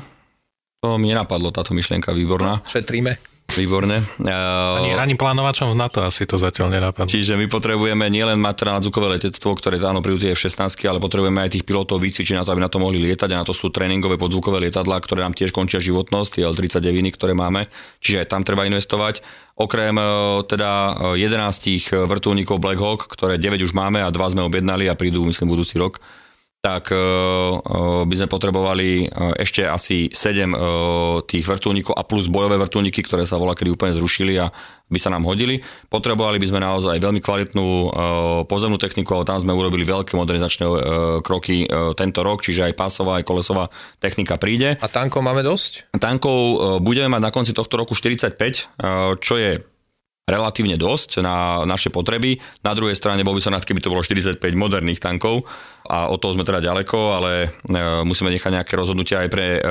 To mi nenapadlo, táto myšlienka výborná. Šetríme. Výborné. Ani, ani plánovačom v NATO asi to zatiaľ nenapadlo. Čiže my potrebujeme nielen mať teda nadzvukové letectvo, ktoré áno prídu tie F-16, ale potrebujeme aj tých pilotov vycvičiť na to, aby na to mohli lietať a na to sú tréningové podzvukové lietadlá, ktoré nám tiež končia životnosť, tie L-39, ktoré máme. Čiže aj tam treba investovať. Okrem e, teda 11 e, vrtulníkov Black Hawk, ktoré 9 už máme a 2 sme objednali a prídu, myslím, budúci rok tak by sme potrebovali ešte asi 7 tých vrtulníkov a plus bojové vrtulníky, ktoré sa volá kedy úplne zrušili a by sa nám hodili. Potrebovali by sme naozaj veľmi kvalitnú pozemnú techniku, ale tam sme urobili veľké modernizačné kroky tento rok, čiže aj pásová, aj kolesová technika príde. A tankov máme dosť? Tankov budeme mať na konci tohto roku 45, čo je relatívne dosť na naše potreby. Na druhej strane bol by som rád, keby to bolo 45 moderných tankov a o toho sme teda ďaleko, ale e, musíme nechať nejaké rozhodnutia aj pre e,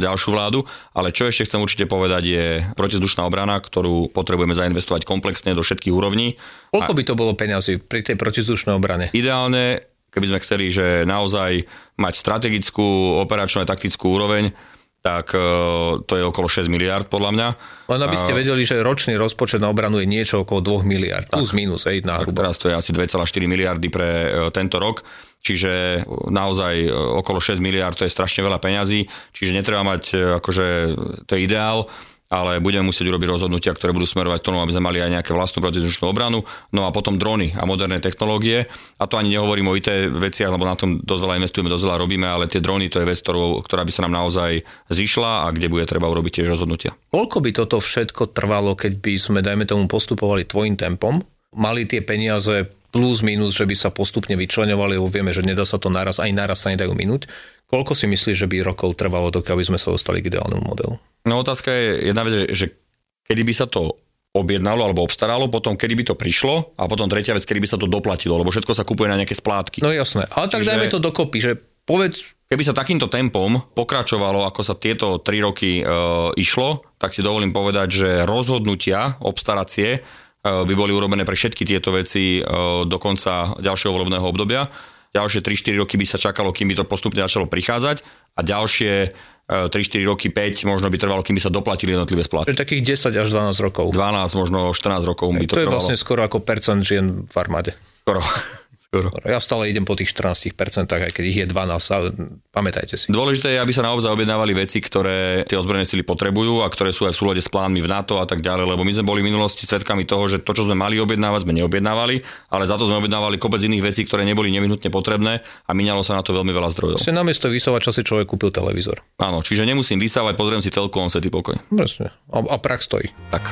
ďalšiu vládu. Ale čo ešte chcem určite povedať je protizdušná obrana, ktorú potrebujeme zainvestovať komplexne do všetkých úrovní. Koľko by to bolo peňazí pri tej protizdušnej obrane? Ideálne, keby sme chceli, že naozaj mať strategickú, operačnú a taktickú úroveň, tak e, to je okolo 6 miliard podľa mňa. Len aby ste vedeli, že ročný rozpočet na obranu je niečo okolo 2 miliard, plus minus, aj na hrubo. Teraz to je asi 2,4 miliardy pre e, tento rok, čiže naozaj e, okolo 6 miliard to je strašne veľa peňazí, čiže netreba mať, akože to je ideál, ale budeme musieť urobiť rozhodnutia, ktoré budú smerovať tomu, aby sme mali aj nejaké vlastnú protizdušnú obranu, no a potom drony a moderné technológie. A to ani nehovorím o IT veciach, lebo na tom dosť veľa investujeme, dosť veľa robíme, ale tie drony to je vec, ktorú, ktorá by sa nám naozaj zišla a kde bude treba urobiť tiež rozhodnutia. Koľko by toto všetko trvalo, keď by sme, dajme tomu, postupovali tvojim tempom, mali tie peniaze plus minus, že by sa postupne vyčlenovali, lebo vieme, že nedá sa to naraz, aj naraz sa nedajú minúť. Koľko si myslíš, že by rokov trvalo, dokiaľ by sme sa dostali k ideálnemu modelu? No otázka je jedna vec, že kedy by sa to objednalo alebo obstaralo, potom kedy by to prišlo a potom tretia vec, kedy by sa to doplatilo, lebo všetko sa kupuje na nejaké splátky. No jasné, ale tak Čiže... dajme to dokopy, že povedz... Keby sa takýmto tempom pokračovalo, ako sa tieto tri roky e, išlo, tak si dovolím povedať, že rozhodnutia obstaracie by boli urobené pre všetky tieto veci e, do konca ďalšieho volebného obdobia. Ďalšie 3-4 roky by sa čakalo, kým by to postupne začalo prichádzať a ďalšie 3-4 roky, 5 možno by trvalo, kým by sa doplatili jednotlivé splátky. Takých 10 až 12 rokov. 12, možno 14 rokov by to, to je trvalo. vlastne skoro ako percent žien v armáde. Skoro. Skoro. Ja stále idem po tých 14%, aj keď ich je 12, pamätajte si. Dôležité je, aby sa naozaj objednávali veci, ktoré tie ozbrojené sily potrebujú a ktoré sú aj v súlade s plánmi v NATO a tak ďalej, lebo my sme boli v minulosti svetkami toho, že to, čo sme mali objednávať, sme neobjednávali, ale za to sme objednávali kopec iných vecí, ktoré neboli nevyhnutne potrebné a minalo sa na to veľmi veľa zdrojov. Si namiesto vysávať si človek kúpil televízor. Áno, čiže nemusím vysávať, pozriem si telku, on setý pokoj. Presne. A, a prak stojí. Tak.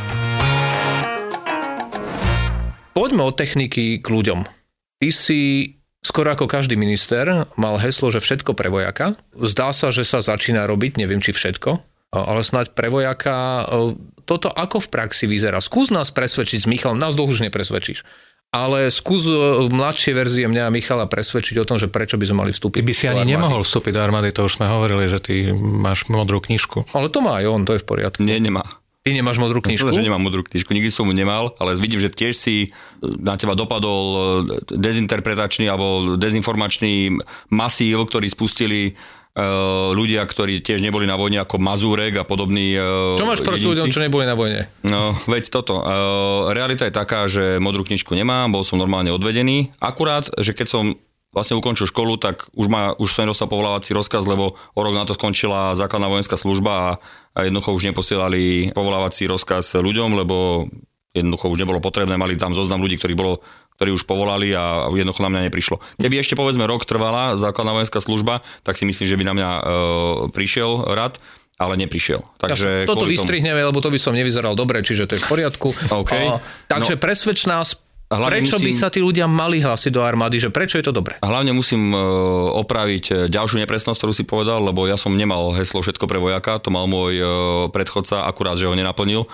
Poďme od techniky k ľuďom. Ty si skoro ako každý minister mal heslo, že všetko pre vojaka. Zdá sa, že sa začína robiť, neviem či všetko, ale snáď pre vojaka toto ako v praxi vyzerá. Skús nás presvedčiť s Michalom, nás dlho už nepresvedčíš. Ale skús mladšie verzie mňa a Michala presvedčiť o tom, že prečo by sme mali vstúpiť. Ty by si ani armády. nemohol vstúpiť do armády, to už sme hovorili, že ty máš modrú knižku. Ale to má aj on, to je v poriadku. Nie, nemá. Ty nemáš modrú knižku? že nemám modrú knižku, nikdy som ju nemal, ale vidím, že tiež si na teba dopadol e, dezinterpretačný alebo dezinformačný masív, ktorý spustili uh, ľudia, ktorí tiež neboli na vojne ako Mazúrek a podobní uh, Čo máš proti ľuďom, čo neboli na vojne? No, veď toto. Uh, realita je taká, že modrú knižku nemám, bol som normálne odvedený. Akurát, že keď som vlastne ukončil školu, tak už, ma, už som dostal povolávací rozkaz, lebo o rok na to skončila základná vojenská služba a, a jednoducho už neposielali povolávací rozkaz ľuďom, lebo jednoducho už nebolo potrebné, mali tam zoznam ľudí, ktorí, bolo, ktorí už povolali a jednoducho na mňa neprišlo. Keby ešte povedzme rok trvala základná vojenská služba, tak si myslím, že by na mňa e, prišiel rad ale neprišiel. Takže ja, toto vystrihneme, tomu... lebo to by som nevyzeral dobre, čiže to je v poriadku. Okay. A, takže no. presvedč nás, prečo musím, by sa tí ľudia mali hlásiť do armády, že prečo je to dobré? Hlavne musím uh, opraviť e, ďalšiu nepresnosť, ktorú si povedal, lebo ja som nemal heslo všetko pre vojaka, to mal môj uh, predchodca, akurát, že ho nenaplnil.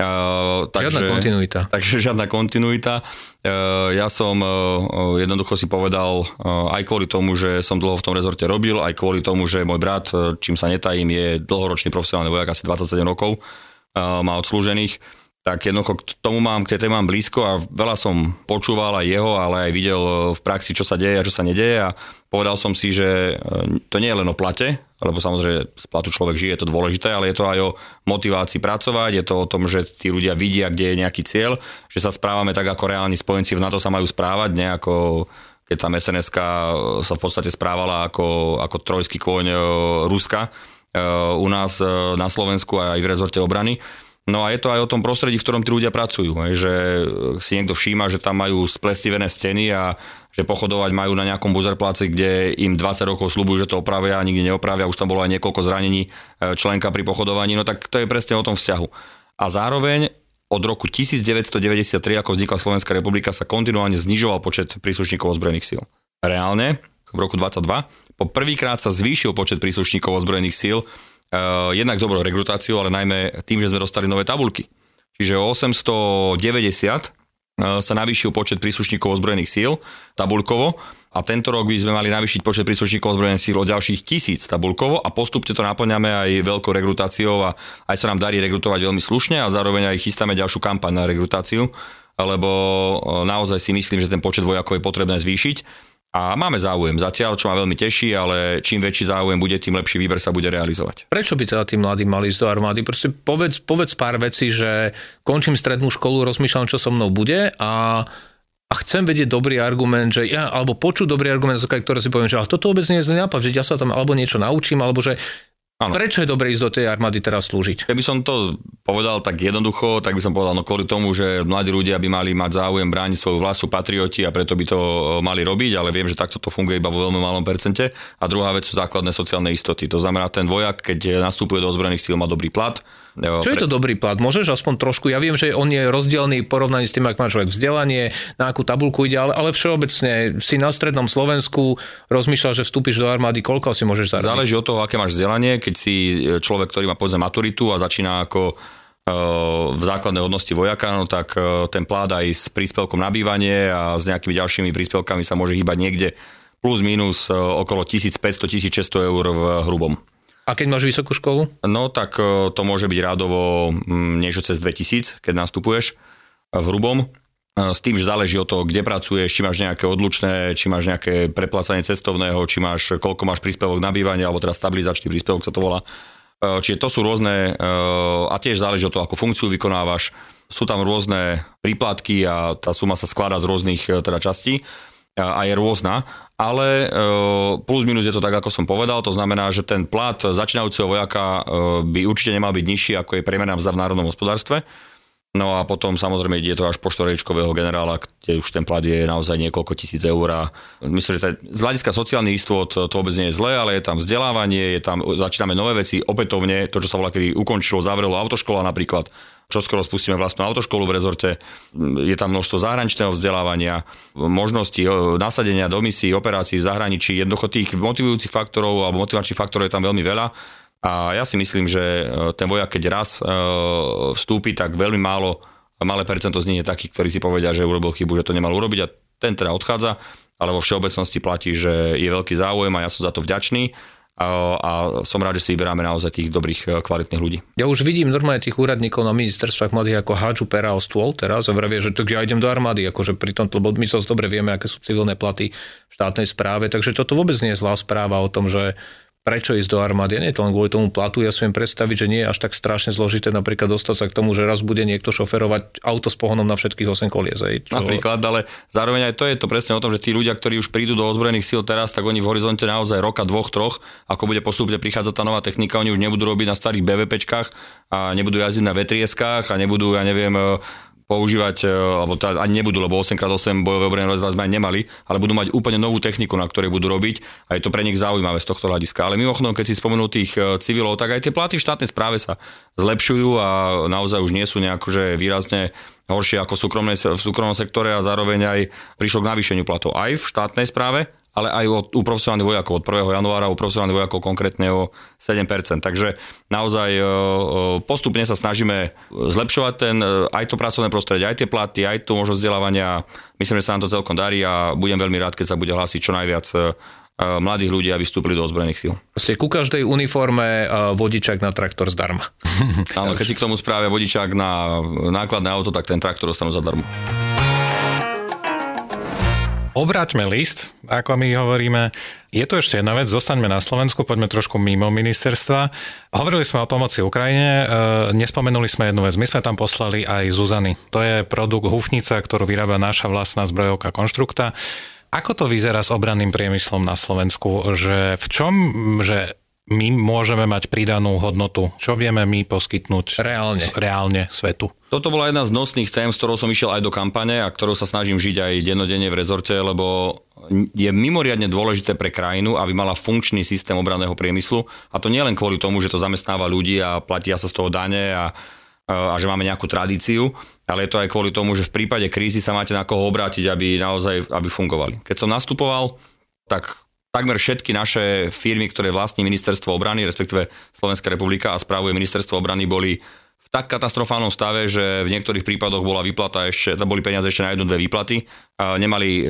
Uh, takže, žiadna kontinuita. Takže žiadna kontinuita. Uh, ja som uh, jednoducho si povedal uh, aj kvôli tomu, že som dlho v tom rezorte robil, aj kvôli tomu, že môj brat, čím sa netajím, je dlhoročný profesionálny vojak, asi 27 rokov, uh, má odslúžených tak jednoducho k tomu mám, k tej mám blízko a veľa som počúval aj jeho, ale aj videl e, v praxi, čo sa deje a čo sa nedeje a povedal som si, že e, to nie je len o plate, lebo samozrejme z platu človek žije, je to dôležité, ale je to aj o motivácii pracovať, je to o tom, že tí ľudia vidia, kde je nejaký cieľ, že sa správame tak, ako reálni spojenci v NATO sa majú správať, ne ako keď tam sns sa v podstate správala ako, ako trojský kôň e, Ruska u nás na Slovensku a aj v rezorte obrany. No a je to aj o tom prostredí, v ktorom tí ľudia pracujú. že si niekto všíma, že tam majú splestivené steny a že pochodovať majú na nejakom buzerpláci, kde im 20 rokov slúbujú, že to opravia a nikdy neopravia. Už tam bolo aj niekoľko zranení e, členka pri pochodovaní. No tak to je presne o tom vzťahu. A zároveň od roku 1993, ako vznikla Slovenská republika, sa kontinuálne znižoval počet príslušníkov ozbrojených síl. Reálne, v roku 22, po prvýkrát sa zvýšil počet príslušníkov ozbrojených síl jednak dobrou rekrutáciou, ale najmä tým, že sme dostali nové tabulky. Čiže o 890 uh, sa navýšil počet príslušníkov ozbrojených síl tabulkovo a tento rok by sme mali navýšiť počet príslušníkov ozbrojených síl o ďalších tisíc tabulkovo a postupne to naplňame aj veľkou rekrutáciou a aj sa nám darí rekrutovať veľmi slušne a zároveň aj chystáme ďalšiu kampaň na rekrutáciu, lebo uh, naozaj si myslím, že ten počet vojakov je potrebné zvýšiť a máme záujem zatiaľ, čo ma veľmi teší, ale čím väčší záujem bude, tým lepší výber sa bude realizovať. Prečo by teda tí mladí mali ísť do armády? Proste povedz, povedz pár vecí, že končím strednú školu, rozmýšľam, čo so mnou bude a a chcem vedieť dobrý argument, že ja, alebo počuť dobrý argument, ktoré si poviem, že ale toto vôbec nie je nápad, že ja sa tam alebo niečo naučím, alebo že Ano. Prečo je dobre ísť do tej armády teraz slúžiť? Keby som to povedal tak jednoducho, tak by som povedal, no kvôli tomu, že mladí ľudia by mali mať záujem brániť svoju vlasu patrioti a preto by to e, mali robiť, ale viem, že takto to funguje iba vo veľmi malom percente. A druhá vec sú základné sociálne istoty. To znamená, ten vojak, keď nastupuje do ozbrojených síl, má dobrý plat, čo je to dobrý plat? Môžeš aspoň trošku, ja viem, že on je rozdielný v porovnaní s tým, ak má človek vzdelanie, na akú tabulku ide, ale, ale všeobecne si na strednom Slovensku rozmýšľal, že vstúpiš do armády, koľko si môžeš zarobiť? Záleží od toho, aké máš vzdelanie. Keď si človek, ktorý má povedzme maturitu a začína ako v základnej hodnosti vojaka, no tak ten plát aj s príspevkom na bývanie a s nejakými ďalšími príspevkami sa môže hýbať niekde plus minus okolo 1500-1600 eur v hrubom. A keď máš vysokú školu? No tak to môže byť rádovo mm, niečo cez 2000, keď nastupuješ v hrubom s tým, že záleží od toho, kde pracuješ, či máš nejaké odlučné, či máš nejaké preplácanie cestovného, či máš, koľko máš príspevok na bývanie, alebo teda stabilizačný príspevok sa to volá. Čiže to sú rôzne, a tiež záleží od toho, ako funkciu vykonávaš. Sú tam rôzne príplatky a tá suma sa skladá z rôznych e, teda častí a je rôzna, ale e, plus minus je to tak, ako som povedal, to znamená, že ten plat začínajúceho vojaka e, by určite nemal byť nižší, ako je priemerná mzda v národnom hospodárstve. No a potom samozrejme ide to až po štorečkového generála, kde už ten plat je naozaj niekoľko tisíc eur. Myslím, že z hľadiska sociálnych istôt to vôbec nie je zlé, ale je tam vzdelávanie, je tam, začíname nové veci, opätovne to, čo sa volá, kedy ukončilo, zavrelo autoškola napríklad, čo skoro spustíme vlastnú autoškolu v rezorte, je tam množstvo zahraničného vzdelávania, možnosti nasadenia do misií, operácií v zahraničí, jednoducho tých motivujúcich faktorov alebo motivačných faktorov je tam veľmi veľa. A ja si myslím, že e, ten vojak, keď raz e, vstúpi, tak veľmi málo, malé percento z nich je takých, ktorí si povedia, že urobil chybu, že to nemal urobiť a ten teda odchádza, ale vo všeobecnosti platí, že je veľký záujem a ja som za to vďačný a, som rád, že si vyberáme naozaj tých dobrých, e, kvalitných ľudí. Ja už vidím normálne tých úradníkov na ministerstvách mladých ako hádžu pera o stôl teraz a vravie, že tak ja idem do armády, akože pri tom, lebo my sa dobre vieme, aké sú civilné platy v štátnej správe, takže toto vôbec nie je zlá správa o tom, že prečo ísť do armády. Nie to len kvôli tomu platu, ja si viem predstaviť, že nie je až tak strašne zložité napríklad dostať sa k tomu, že raz bude niekto šoferovať auto s pohonom na všetkých 8 kolies. Čo... Napríklad, ale zároveň aj to je to presne o tom, že tí ľudia, ktorí už prídu do ozbrojených síl teraz, tak oni v horizonte naozaj roka, dvoch, troch, ako bude postupne prichádzať tá nová technika, oni už nebudú robiť na starých BVPčkách a nebudú jazdiť na vetrieskách a nebudú, ja neviem, používať, e, alebo teda ani nebudú, lebo 8x8 bojové obrany rozhľad sme nemali, ale budú mať úplne novú techniku, na ktorej budú robiť a je to pre nich zaujímavé z tohto hľadiska. Ale mimochodom, keď si spomenul tých e, civilov, tak aj tie platy v štátnej správe sa zlepšujú a naozaj už nie sú nejako, že výrazne horšie ako v súkromnom sektore a zároveň aj prišlo k navýšeniu platov aj v štátnej správe, ale aj od, u profesionálnych vojakov od 1. januára, u profesionálnych vojakov konkrétne o 7%. Takže naozaj e, e, postupne sa snažíme zlepšovať ten, e, aj to pracovné prostredie, aj tie platy, aj tu možnosť vzdelávania. Myslím, že sa nám to celkom darí a budem veľmi rád, keď sa bude hlásiť čo najviac mladých ľudí, aby vstúpili do ozbrojených síl. Ste ku každej uniforme vodičák na traktor zdarma. Áno, keď si k tomu správia vodičák na nákladné auto, tak ten traktor dostanú zadarmo. Obráťme list, ako my hovoríme. Je tu ešte jedna vec, zostaňme na Slovensku, poďme trošku mimo ministerstva. Hovorili sme o pomoci Ukrajine, e, nespomenuli sme jednu vec, my sme tam poslali aj Zuzany. To je produkt hufnica, ktorú vyrába naša vlastná zbrojovka Konštrukta. Ako to vyzerá s obranným priemyslom na Slovensku? Že v čom, že my môžeme mať pridanú hodnotu? Čo vieme my poskytnúť reálne, reálne svetu? Toto bola jedna z nosných tém, s ktorou som išiel aj do kampane a ktorou sa snažím žiť aj dennodenne v rezorte, lebo je mimoriadne dôležité pre krajinu, aby mala funkčný systém obranného priemyslu. A to nie len kvôli tomu, že to zamestnáva ľudí a platia sa z toho dane a, a že máme nejakú tradíciu, ale je to aj kvôli tomu, že v prípade krízy sa máte na koho obrátiť, aby naozaj aby fungovali. Keď som nastupoval, tak takmer všetky naše firmy, ktoré vlastní ministerstvo obrany, respektíve Slovenská republika a správuje ministerstvo obrany, boli tak katastrofálnom stave, že v niektorých prípadoch bola výplata ešte, boli peniaze ešte na jednu, dve výplaty. Nemali e,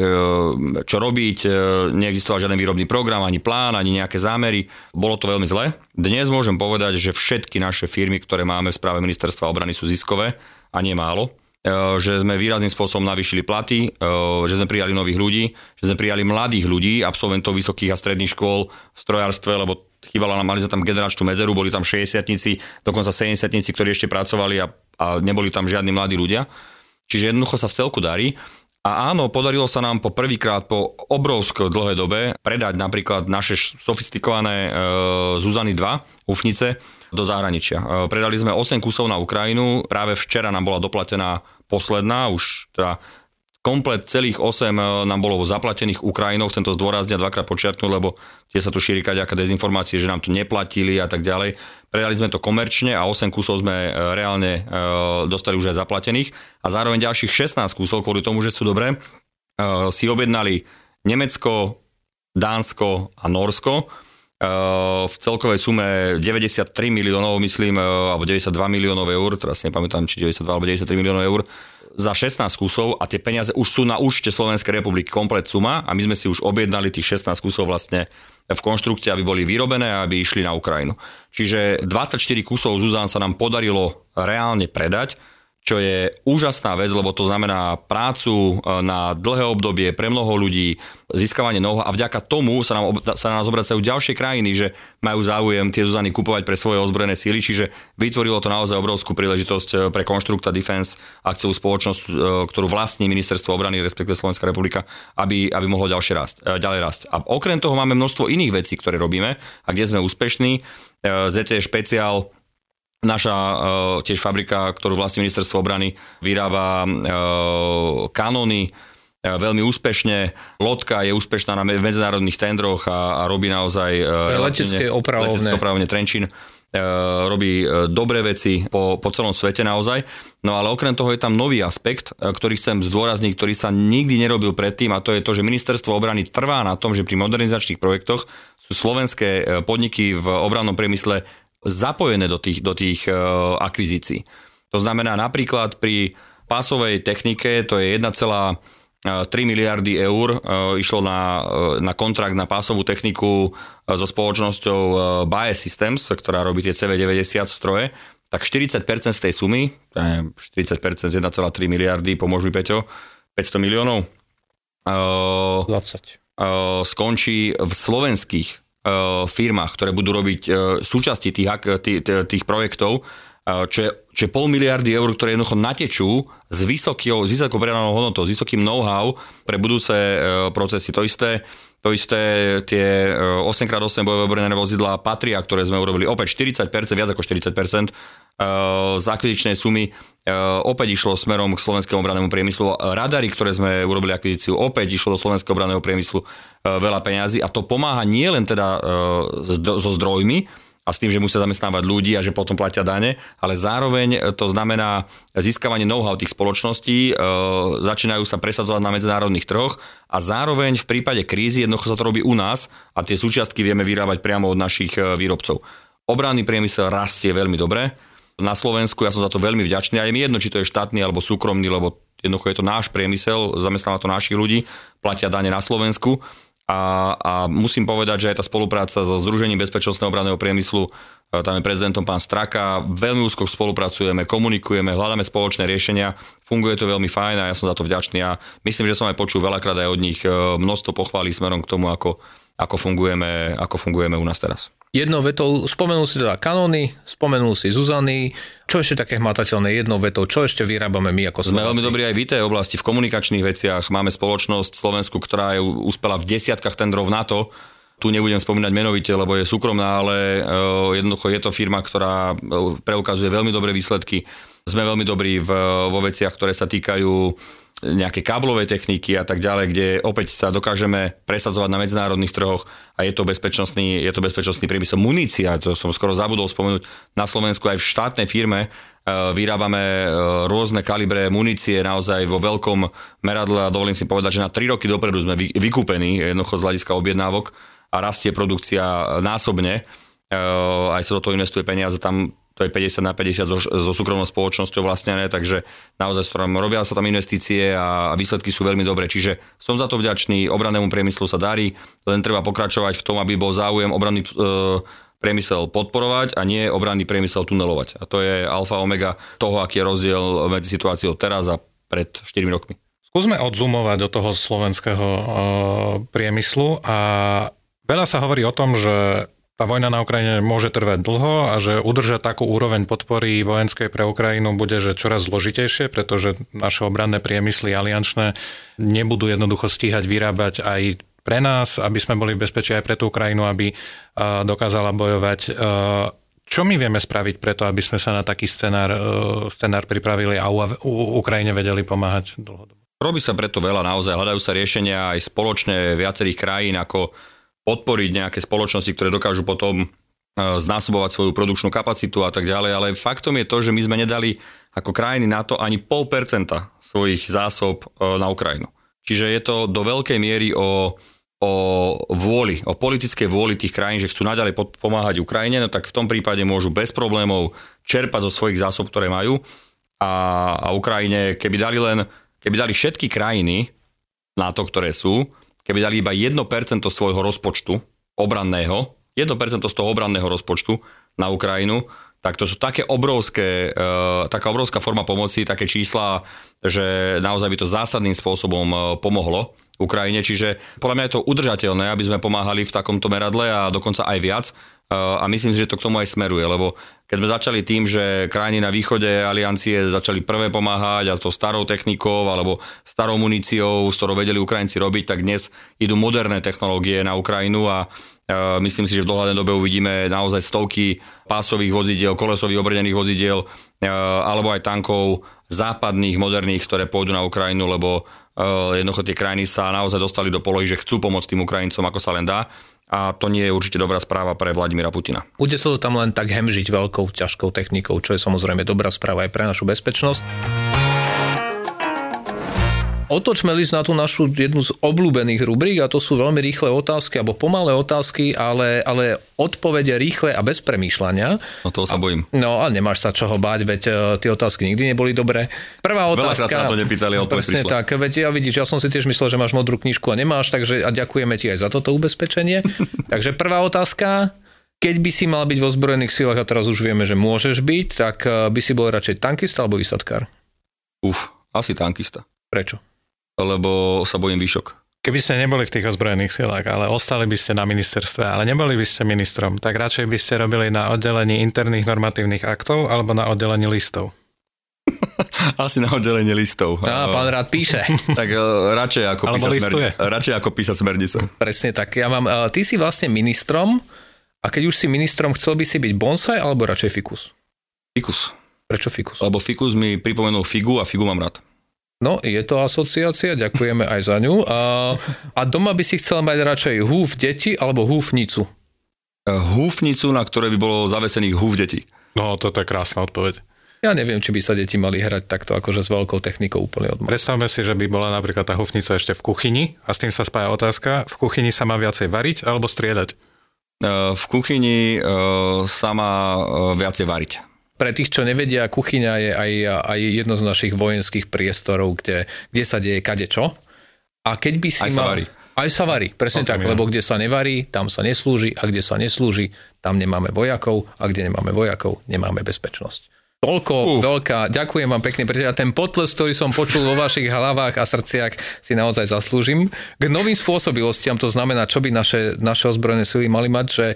čo robiť, e, neexistoval žiaden výrobný program, ani plán, ani nejaké zámery. Bolo to veľmi zle. Dnes môžem povedať, že všetky naše firmy, ktoré máme v správe ministerstva obrany sú ziskové a nie málo. E, že sme výrazným spôsobom navýšili platy, e, že sme prijali nových ľudí, že sme prijali mladých ľudí, absolventov vysokých a stredných škôl v strojárstve, lebo chýbala nám, mali sme tam generačnú medzeru, boli tam 60 dokonca 70 ktorí ešte pracovali a, a neboli tam žiadni mladí ľudia. Čiže jednoducho sa v celku darí. A áno, podarilo sa nám po prvýkrát po obrovskej dlhej dobe predať napríklad naše sofistikované e, Zuzany 2 ufnice do zahraničia. E, predali sme 8 kusov na Ukrajinu, práve včera nám bola doplatená posledná, už teda komplet celých 8 e, nám bolo zaplatených Ukrajinou, chcem to zdôrazniť dvakrát počiarknúť, lebo tie sa tu šíri kaďaká dezinformácie, že nám to neplatili a tak ďalej. Predali sme to komerčne a 8 kusov sme e, reálne dostali už aj zaplatených a zároveň ďalších 16 kusov, kvôli tomu, že sú dobré, si objednali Nemecko, Dánsko a Norsko v celkovej sume 93 miliónov, myslím, alebo 92 miliónov eur, teraz si nepamätám, či 92 alebo 93 miliónov eur, za 16 kusov a tie peniaze už sú na účte Slovenskej republiky komplet suma a my sme si už objednali tých 16 kusov vlastne v konštrukte, aby boli vyrobené a aby išli na Ukrajinu. Čiže 24 kusov Zuzán sa nám podarilo reálne predať čo je úžasná vec, lebo to znamená prácu e, na dlhé obdobie pre mnoho ľudí, získavanie noho a vďaka tomu sa, nám, sa na nás obracajú ďalšie krajiny, že majú záujem tie Zuzany kupovať pre svoje ozbrojené síly, čiže vytvorilo to naozaj obrovskú príležitosť e, pre Konštrukta Defense, akciovú spoločnosť, e, ktorú vlastní Ministerstvo obrany, respektíve Slovenská republika, aby, aby mohlo ďalšie rast, ďalej rásť. A okrem toho máme množstvo iných vecí, ktoré robíme a kde sme úspešní. ZT špeciál Naša uh, tiež fabrika, ktorú vlastní ministerstvo obrany, vyrába uh, kanóny uh, veľmi úspešne. Lotka je úspešná na medzinárodných tendroch a, a robí naozaj uh, letecké opravovne. Letecké opravovne Trenčín robí dobré veci po, po celom svete naozaj. No ale okrem toho je tam nový aspekt, ktorý chcem zdôrazniť, ktorý sa nikdy nerobil predtým a to je to, že ministerstvo obrany trvá na tom, že pri modernizačných projektoch sú slovenské podniky v obrannom priemysle zapojené do tých, do tých uh, akvizícií. To znamená napríklad pri pásovej technike, to je 1,3 miliardy eur, uh, išlo na, na kontrakt na pásovú techniku so spoločnosťou Bae Systems, ktorá robí tie CV90 stroje, tak 40% z tej sumy, 40% z 1,3 miliardy, pomôž mi Peťo, 500 miliónov, 20. skončí v slovenských E, firmách, ktoré budú robiť e, súčasti tých, tých, tých projektov, e, čo je, čo je pol miliardy eur, ktoré jednoducho natečú s vysokou, s vysokou predanou hodnotou, s vysokým know-how pre budúce procesy. To isté, to isté tie 8x8 bojové obrnené vozidla Patria, ktoré sme urobili opäť 40%, viac ako 40%, z akvizičnej sumy opäť išlo smerom k slovenskému obranému priemyslu. Radary, ktoré sme urobili akvizíciu, opäť išlo do slovenského obraného priemyslu veľa peňazí a to pomáha nie len teda so zdrojmi, a s tým, že musia zamestnávať ľudí a že potom platia dane, ale zároveň to znamená získavanie know-how tých spoločností, e, začínajú sa presadzovať na medzinárodných trhoch a zároveň v prípade krízy jednoducho sa to robí u nás a tie súčiastky vieme vyrábať priamo od našich výrobcov. Obranný priemysel rastie veľmi dobre, na Slovensku, ja som za to veľmi vďačný. A je mi jedno, či to je štátny alebo súkromný, lebo jednoducho je to náš priemysel, zamestnáva to našich ľudí, platia dane na Slovensku. A, a musím povedať, že aj tá spolupráca so Združením bezpečnostného obranného priemyslu, e, tam je prezidentom pán Straka, veľmi úzko spolupracujeme, komunikujeme, hľadáme spoločné riešenia, funguje to veľmi fajn a ja som za to vďačný. A myslím, že som aj počul veľakrát aj od nich e, množstvo pochválí smerom k tomu, ako, ako, fungujeme, ako fungujeme u nás teraz. Jednou vetou, spomenul si teda kanóny, spomenul si Zuzany, čo ešte také hmatateľné jednou vetou, čo ešte vyrábame my ako Slováci? Sme veľmi dobrí aj v tej oblasti, v komunikačných veciach. Máme spoločnosť Slovensku, ktorá je uspela v desiatkách tendrov NATO. Tu nebudem spomínať menovite, lebo je súkromná, ale uh, jednoducho je to firma, ktorá e, preukazuje veľmi dobré výsledky. Sme veľmi dobrí v, vo veciach, ktoré sa týkajú nejaké káblové techniky a tak ďalej, kde opäť sa dokážeme presadzovať na medzinárodných trhoch a je to bezpečnostný, je to bezpečnostný priemysel. Munícia, to som skoro zabudol spomenúť, na Slovensku aj v štátnej firme e, vyrábame e, rôzne kalibre munície naozaj vo veľkom meradle a dovolím si povedať, že na 3 roky dopredu sme vykúpení jednoducho z hľadiska objednávok a rastie produkcia násobne. E, aj sa do toho investuje peniaze, tam to je 50 na 50 so, so súkromnou spoločnosťou vlastnené, takže naozaj robia sa tam investície a výsledky sú veľmi dobré. Čiže som za to vďačný, obrannému priemyslu sa darí, len treba pokračovať v tom, aby bol záujem obranný e, priemysel podporovať a nie obranný priemysel tunelovať. A to je alfa omega toho, aký je rozdiel medzi situáciou teraz a pred 4 rokmi. Skúsme odzumovať do toho slovenského e, priemyslu a veľa sa hovorí o tom, že tá vojna na Ukrajine môže trvať dlho a že udržať takú úroveň podpory vojenskej pre Ukrajinu bude že čoraz zložitejšie, pretože naše obranné priemysly aliančné nebudú jednoducho stíhať vyrábať aj pre nás, aby sme boli v bezpečí aj pre tú Ukrajinu, aby dokázala bojovať. Čo my vieme spraviť preto, aby sme sa na taký scenár, scenár pripravili a u Ukrajine vedeli pomáhať dlhodobo? Robí sa preto veľa naozaj, hľadajú sa riešenia aj spoločné viacerých krajín, ako podporiť nejaké spoločnosti, ktoré dokážu potom e, znásobovať svoju produkčnú kapacitu a tak ďalej, ale faktom je to, že my sme nedali ako krajiny na to ani pol percenta svojich zásob e, na Ukrajinu. Čiže je to do veľkej miery o o vôli, o politickej vôli tých krajín, že chcú naďalej pomáhať Ukrajine, no tak v tom prípade môžu bez problémov čerpať zo svojich zásob, ktoré majú a, a Ukrajine, keby dali len, keby dali všetky krajiny na to, ktoré sú, keby dali iba 1% svojho rozpočtu obranného, 1% z toho obranného rozpočtu na Ukrajinu, tak to sú také obrovské, uh, taká obrovská forma pomoci, také čísla, že naozaj by to zásadným spôsobom uh, pomohlo Ukrajine, čiže podľa mňa je to udržateľné, aby sme pomáhali v takomto meradle a dokonca aj viac. A myslím si, že to k tomu aj smeruje, lebo keď sme začali tým, že krajiny na východe aliancie začali prvé pomáhať a s tou starou technikou alebo starou muníciou, s ktorou vedeli Ukrajinci robiť, tak dnes idú moderné technológie na Ukrajinu a myslím si, že v dohľadnej dobe uvidíme naozaj stovky pásových vozidiel, kolesových obrnených vozidiel alebo aj tankov západných, moderných, ktoré pôjdu na Ukrajinu, lebo Eh, jednoducho tie krajiny sa naozaj dostali do polohy, že chcú pomôcť tým Ukrajincom, ako sa len dá. A to nie je určite dobrá správa pre Vladimíra Putina. Bude sa to tam len tak hemžiť veľkou, ťažkou technikou, čo je samozrejme dobrá správa aj pre našu bezpečnosť. Otočme list na tú našu jednu z obľúbených rubrík a to sú veľmi rýchle otázky alebo pomalé otázky, ale, ale odpovede rýchle a bez premýšľania. No toho sa bojím. No a nemáš sa čoho báť, veď uh, tie otázky nikdy neboli dobré. Prvá otázka... Veľakrát na to nepýtali, no, presne prišla. tak, veď ja vidíš, ja som si tiež myslel, že máš modrú knižku a nemáš, takže a ďakujeme ti aj za toto ubezpečenie. takže prvá otázka, keď by si mal byť vo zbrojených silách a teraz už vieme, že môžeš byť, tak eh, by si bol radšej tankista alebo vysadkár? Uf, asi tankista. Prečo? Lebo sa bojím výšok. Keby ste neboli v tých ozbrojených silách, ale ostali by ste na ministerstve, ale neboli by ste ministrom, tak radšej by ste robili na oddelení interných normatívnych aktov alebo na oddelení listov? Asi na oddelenie listov. Á, pán rád píše. tak e, radšej ako, písať smernice. radšej ako písať smernice. Presne tak. Ja mám, e, ty si vlastne ministrom a keď už si ministrom, chcel by si byť bonsai alebo radšej fikus? Fikus. Prečo fikus? Lebo fikus mi pripomenul figu a figu mám rád. No, je to asociácia, ďakujeme aj za ňu. A, a doma by si chcel mať radšej húf deti alebo húfnicu? Húfnicu, na ktorej by bolo zavesených húf detí. No, toto je krásna odpoveď. Ja neviem, či by sa deti mali hrať takto akože s veľkou technikou úplne od Predstavme si, že by bola napríklad tá húfnica ešte v kuchyni a s tým sa spája otázka, v kuchyni sa má viacej variť alebo striedať? E, v kuchyni e, sa má viacej variť. Pre tých, čo nevedia, kuchyňa je aj, aj jedno z našich vojenských priestorov, kde, kde sa deje kadečo. A keď by si aj mal... Sa. Aj sa varí, presne tak, lebo kde sa nevarí, tam sa neslúži a kde sa neslúži, tam nemáme vojakov a kde nemáme vojakov, nemáme bezpečnosť. Toľko uh. veľká, ďakujem vám pekne, pretože ten potles, ktorý som počul vo vašich hlavách a srdciach, si naozaj zaslúžim. K novým spôsobilostiam to znamená, čo by naše, naše ozbrojené sily mali mať, že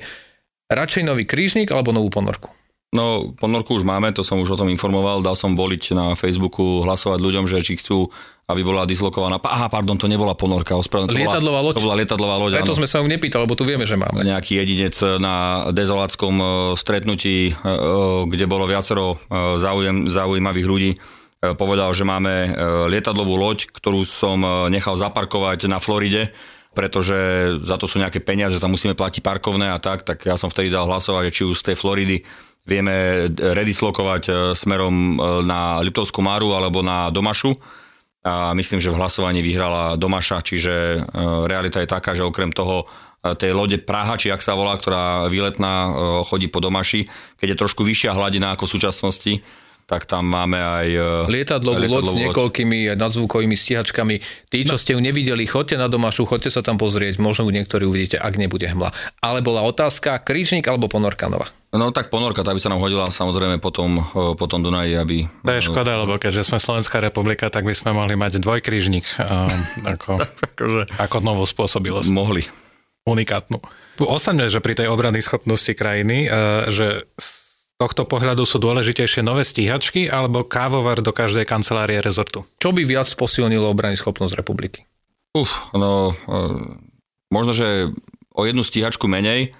radšej nový krížnik alebo novú ponorku. No, ponorku už máme, to som už o tom informoval, dal som voliť na Facebooku, hlasovať ľuďom, že či chcú, aby bola dislokovaná. Aha, pardon, to nebola ponorka, ospravedlňujem. Lietadlová loď. To bola lietadlová loď, Preto áno. sme sa ju nepýtali, lebo tu vieme, že máme. Nejaký jedinec na dezoláckom e, stretnutí, e, e, kde bolo viacero zaujem, zaujímavých ľudí, povedal, že máme lietadlovú loď, ktorú som nechal zaparkovať na Floride, pretože za to sú nejaké peniaze, tam musíme platiť parkovné a tak, tak ja som vtedy dal hlasovať, či už z tej Floridy vieme redislokovať e, smerom e, na Liptovskú Máru alebo na Domašu. A myslím, že v hlasovaní vyhrala Domaša, čiže realita je taká, že okrem toho tej lode Praha, či ak sa volá, ktorá výletná chodí po Domaši, keď je trošku vyššia hladina ako v súčasnosti, tak tam máme aj... Lietadlovú, loď s niekoľkými nadzvukovými stíhačkami. Tí, čo no. ste ju nevideli, chodte na Domašu, chodte sa tam pozrieť, možno niektorí uvidíte, ak nebude hmla. Ale bola otázka, krížnik alebo ponorkanova? No tak ponorka, tá by sa nám hodila samozrejme potom, potom Dunaji, aby... To je škoda, lebo keďže sme Slovenská republika, tak by sme mohli mať dvojkrížnik ako, akože, ako novú spôsobilosť. Mohli. Unikátnu. Osamne, že pri tej obrany schopnosti krajiny, že z tohto pohľadu sú dôležitejšie nové stíhačky alebo kávovar do každej kancelárie rezortu? Čo by viac posilnilo obrany schopnosť republiky? Uf, no, možno, že o jednu stíhačku menej,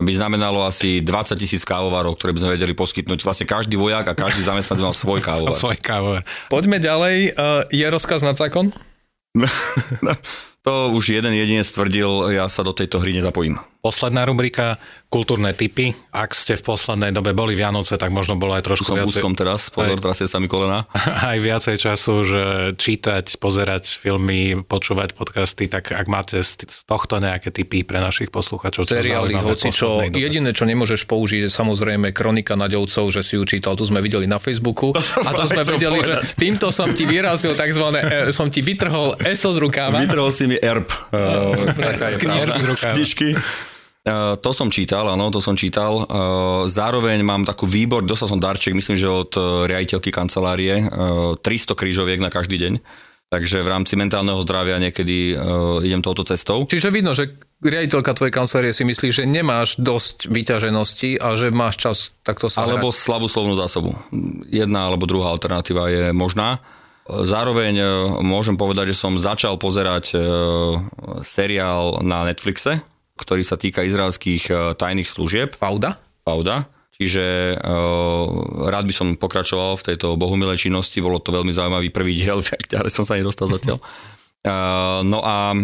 by znamenalo asi 20 tisíc kávovarov, ktoré by sme vedeli poskytnúť. Vlastne každý vojak a každý zamestnanec mal svoj kávovar. svoj kávovar. Poďme ďalej. Je rozkaz na zákon? No, to už jeden jedinec tvrdil, ja sa do tejto hry nezapojím. Posledná rubrika, kultúrne typy. Ak ste v poslednej dobe boli Vianoce, tak možno bolo aj trošku Som viacej... úzkom teraz, pozor, Aj. trasie sa mi kolena. aj viacej času, že čítať, pozerať filmy, počúvať podcasty, tak ak máte z tohto nejaké typy pre našich poslucháčov, čo seriály, hoci čo. Jediné, čo nemôžeš použiť, je samozrejme kronika naďovcov, že si ju čítal, tu sme videli na Facebooku. A to sme vedeli, povedať. že týmto som ti vyrazil takzvané, e, som ti vytrhol eso z rukáva. Vytrhol si mi erb. Uh, Z knižky z rukáva. Z knižky. Uh, to som čítal, áno, to som čítal. Uh, zároveň mám takú výbor, dostal som darček, myslím, že od uh, riaditeľky kancelárie, uh, 300 krížoviek na každý deň. Takže v rámci mentálneho zdravia niekedy idem touto cestou. Čiže vidno, že riaditeľka tvojej kancelárie si myslí, že nemáš dosť vyťaženosti a že máš čas takto sa Alebo hrať. slabú slovnú zásobu. Jedna alebo druhá alternatíva je možná. Zároveň e, môžem povedať, že som začal pozerať e, seriál na Netflixe, ktorý sa týka izraelských e, tajných služieb. Pauda? Pauda. Čiže uh, rád by som pokračoval v tejto bohumilej činnosti, bolo to veľmi zaujímavý prvý diel, ale som sa nedostal zatiaľ. Uh, no a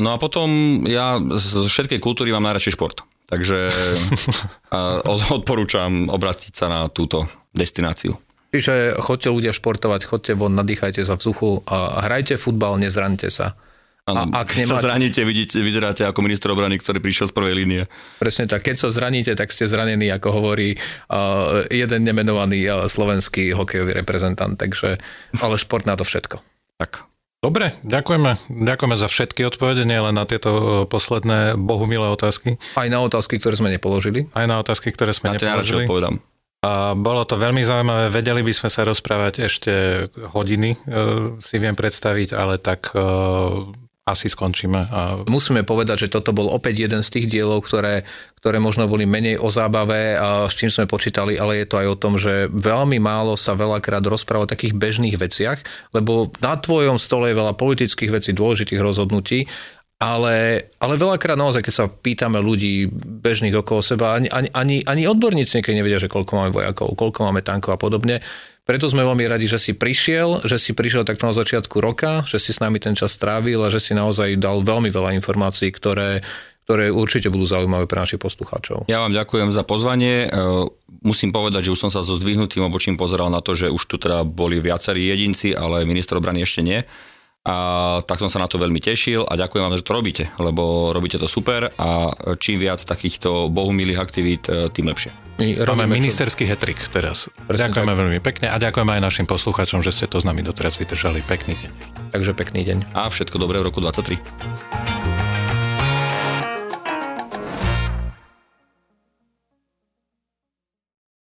No a potom ja z všetkej kultúry mám najradšej šport. Takže uh, odporúčam obrátiť sa na túto destináciu. Čiže chodte ľudia športovať, chodte von, nadýchajte sa vzduchu a hrajte futbal, nezraňte sa. Ano, A ak keď sa nemáte- zraníte, vidíte, vyzeráte ako minister obrany, ktorý prišiel z prvej línie. Presne tak, keď sa zraníte, tak ste zranení, ako hovorí uh, jeden nemenovaný uh, slovenský hokejový reprezentant, takže, ale šport na to všetko. Tak. Dobre, ďakujeme. Ďakujeme za všetky odpovede, nie len na tieto e, posledné bohumilé otázky, Aj na otázky, ktoré sme nepoložili. aj na otázky, ktoré sme Na nepoložili. odpovedám. A bolo to veľmi zaujímavé, vedeli by sme sa rozprávať ešte hodiny, e, si viem predstaviť, ale tak e, asi skončíme. A Musíme povedať, že toto bol opäť jeden z tých dielov, ktoré, ktoré možno boli menej o zábave a s čím sme počítali, ale je to aj o tom, že veľmi málo sa veľakrát rozpráva o takých bežných veciach, lebo na tvojom stole je veľa politických vecí, dôležitých rozhodnutí, ale, ale veľakrát naozaj, keď sa pýtame ľudí bežných okolo seba, ani, ani, ani, odborníci niekedy nevedia, že koľko máme vojakov, koľko máme tankov a podobne. Preto sme veľmi radi, že si prišiel, že si prišiel tak na začiatku roka, že si s nami ten čas strávil a že si naozaj dal veľmi veľa informácií, ktoré, ktoré určite budú zaujímavé pre našich poslucháčov. Ja vám ďakujem za pozvanie. E, Musím povedať, že už som sa so zdvihnutým obočím pozeral na to, že už tu teda boli viacerí jedinci, ale minister obrany ešte nie. A tak som sa na to veľmi tešil a ďakujem vám, že to robíte, lebo robíte to super a čím viac takýchto bohumilých aktivít, e, tým lepšie. My máme robíme, čo- ministerský hetrik teraz. Presne ďakujeme veľmi pekne a ďakujeme aj našim poslucháčom, že ste to s nami doteraz vydržali. Pekný deň. Takže pekný deň. A všetko dobré v roku 23.